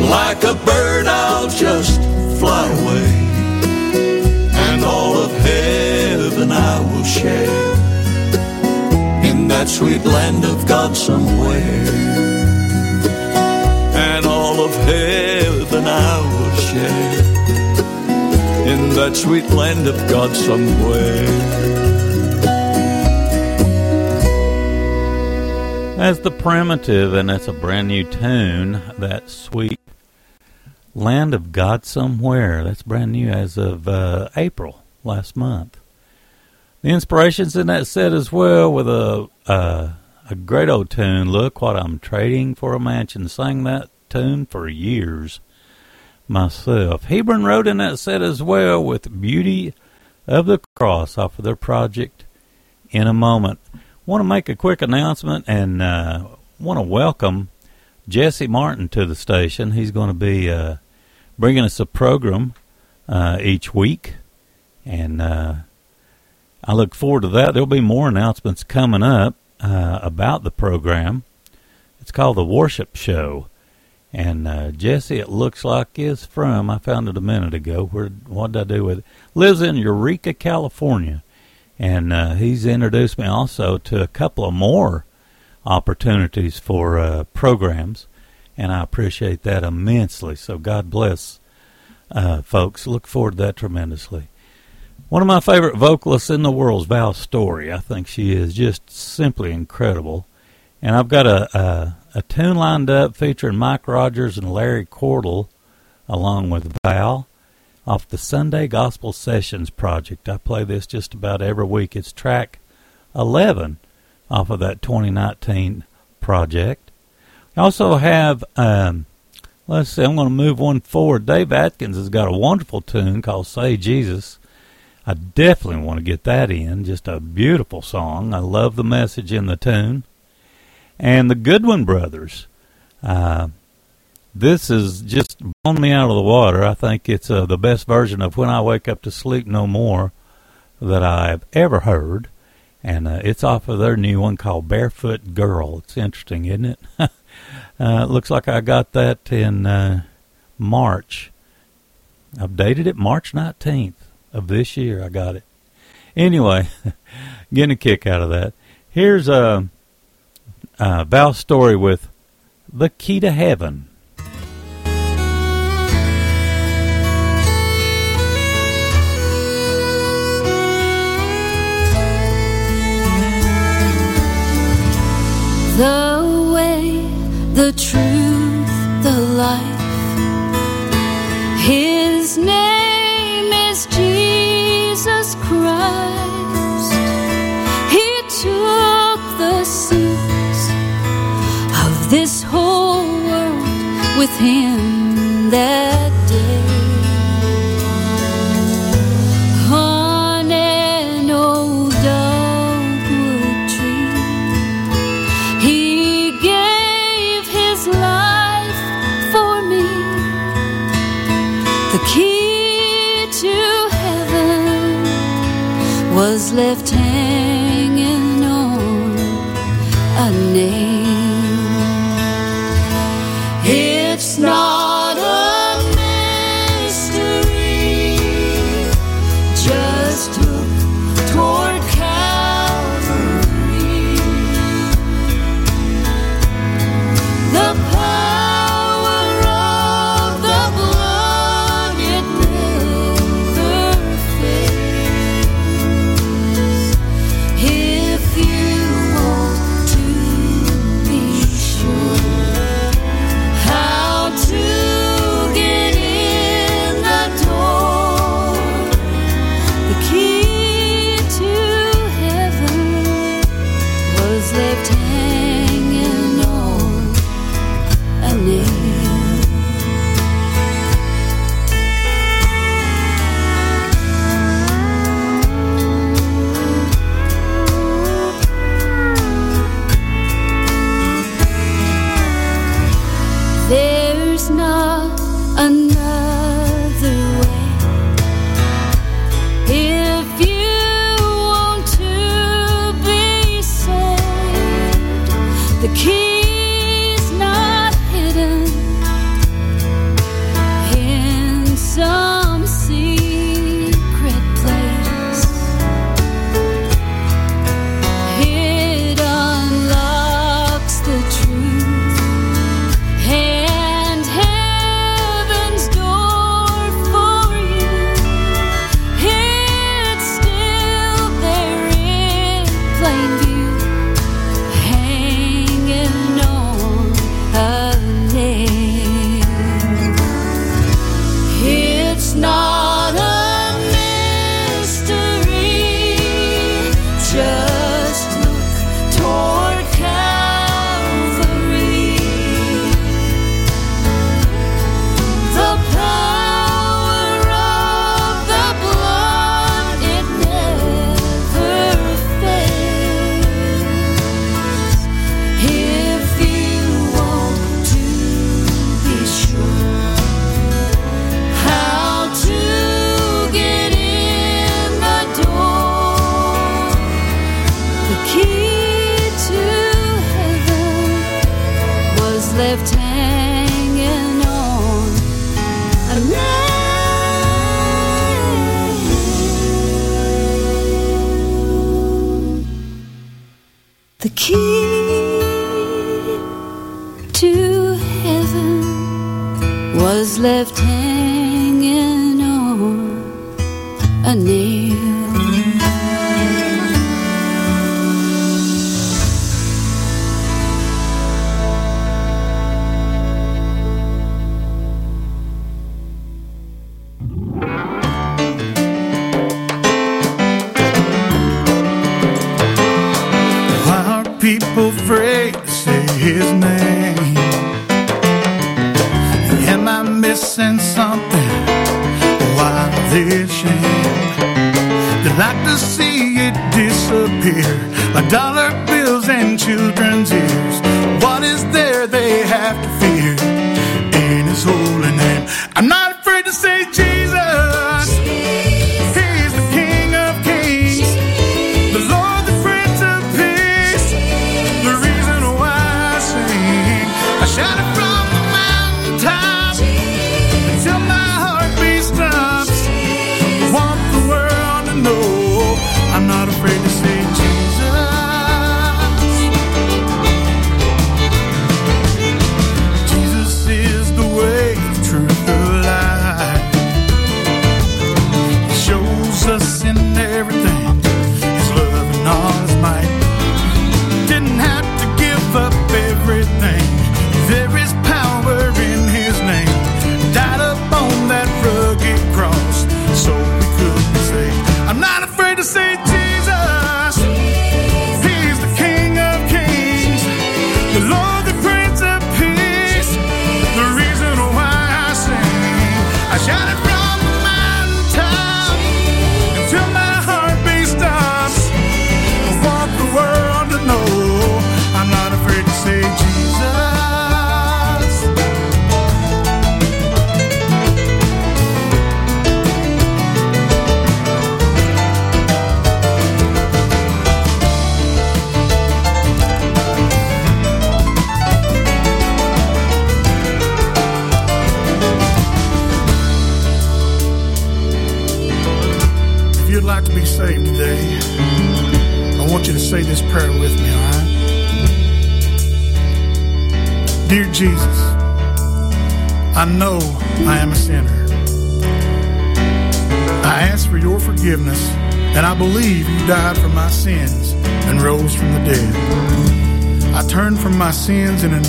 Like a bird, I'll just fly away, share in that sweet land of God somewhere. And all of heaven I will share in that sweet land of God somewhere. As the primitive, and that's a brand new tune, that sweet Land of God Somewhere. That's brand new as of uh, April last month. The inspirations in that set as well with a uh, a great old tune. Look what I'm trading for a mansion. Sang that tune for years myself. Hebron Road in that set as well with Beauty of the Cross off of their project in a moment want to make a quick announcement and uh, want to welcome Jesse Martin to the station. He's going to be uh, bringing us a program uh, each week, and uh, I look forward to that. There'll be more announcements coming up uh, about the program. It's called the Worship Show. And uh, Jesse, it looks like is from. I found it a minute ago. Where what did I do with it? Lives in Eureka, California and uh, he's introduced me also to a couple of more opportunities for uh, programs, and I appreciate that immensely. So God bless, uh, folks. Look forward to that tremendously. One of my favorite vocalists in the world is Val Storey. I think she is just simply incredible, and I've got a a, a tune lined up featuring Mike Rogers and Larry Cordle, along with Val off the Sunday Gospel Sessions project. I play this just about every week. It's track 11 off of that 2019 project. I also have, um, let's see, I'm going to move one forward. Dave Atkins has got a wonderful tune called Say Jesus. I definitely want to get that in. Just a beautiful song. I love the message in the tune. And the Goodwin Brothers. Uh, this is just blown me out of the water. I think it's uh, the best version of When I Wake Up to Sleep No More that I've ever heard. And uh, it's off of their new one called Barefoot Girl. It's interesting, isn't it? uh, looks like I got that in uh, March. I've dated it March 19th of this year. I got it. Anyway, getting a kick out of that. Here's a, a Val Storey with The Key to Heaven. the way, the truth, the life. His name is Jesus Christ. He took the sins of this whole world with him that left hanging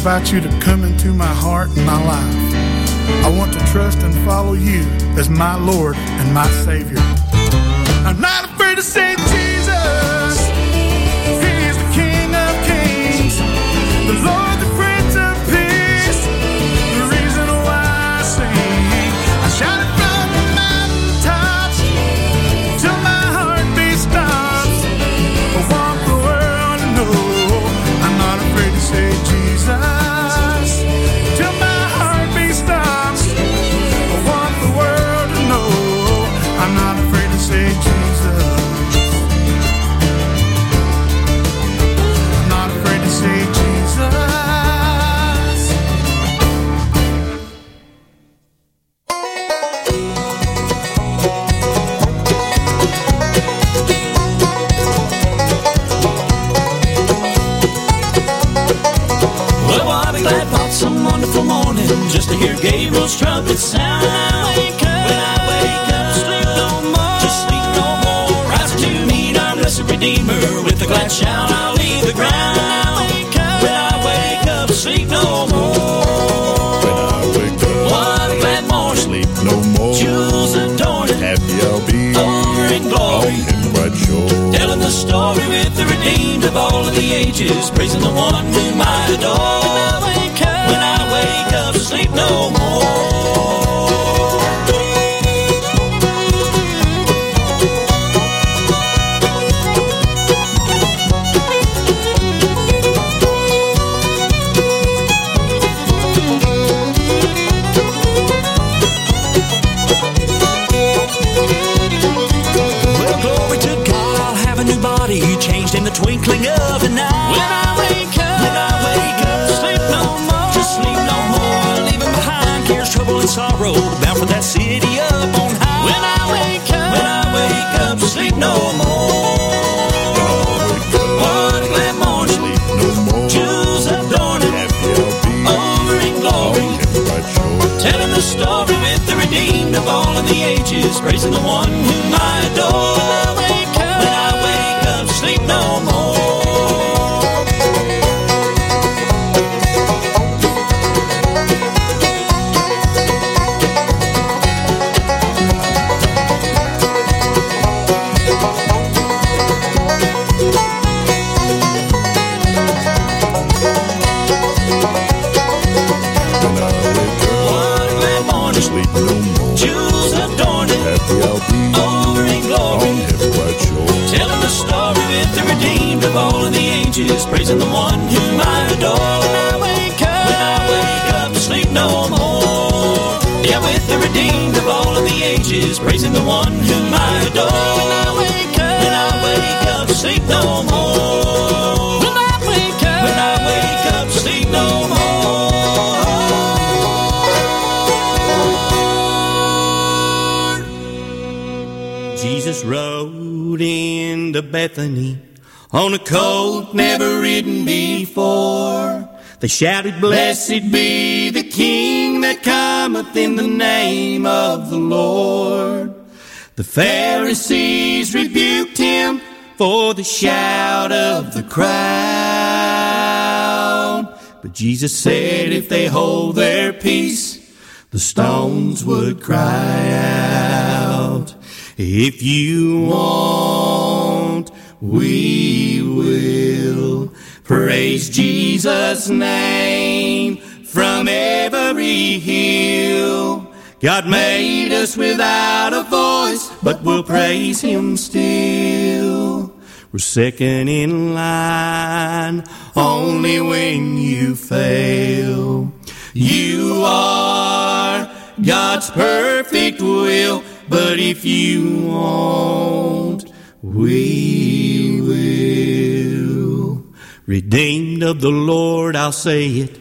invite you to come into my heart and my life. I want to trust and follow you as my Lord and my Savior. With of all of the ages, praising the one whom I adore. When I wake up, sleep no more. Praising the one whom I adore. When I wake up, when I wake up, sleep no more. Yeah, with the redeemed of all of the ages, praising the one whom I adore. When I wake up, when I wake up, sleep no more. When I wake up, when I wake up, sleep no more. Jesus rode into Bethany on a colt never ridden before. They shouted, Blessed be the King that cometh in the name of the Lord. The Pharisees rebuked him for the shout of the crowd. But Jesus said, If they hold their peace, the stones would cry out. If you want, we will praise Jesus' name from every hill. God made us without a voice, but we'll praise Him still. We're second in line only when you fail. You are God's perfect will, but if you won't, we. Redeemed of the Lord, I'll say it.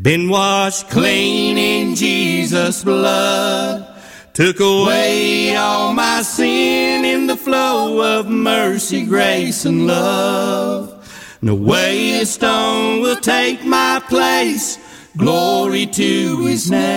Been washed clean in Jesus' blood. Took away all my sin in the flow of mercy, grace, and love. No way a stone will take my place. Glory to his name.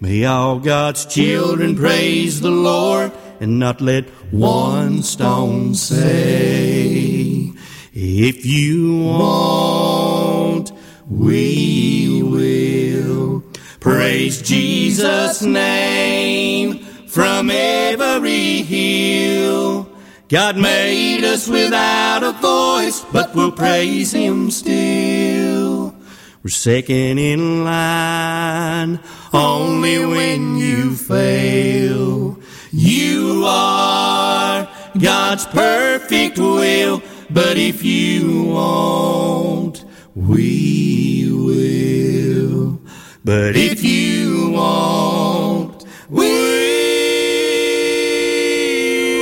May all God's children praise the Lord and not let one stone say, If you want, we will praise Jesus' name from every hill. God made us without a voice, but we'll praise Him still. We're second in line only when you fail. You are God's perfect will, but if you won't, we will. But if you won't, we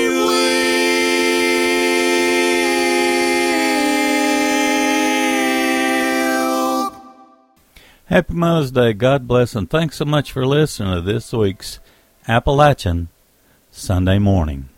will. Happy Mother's Day. God bless and thanks so much for listening to this week's Appalachian Sunday morning.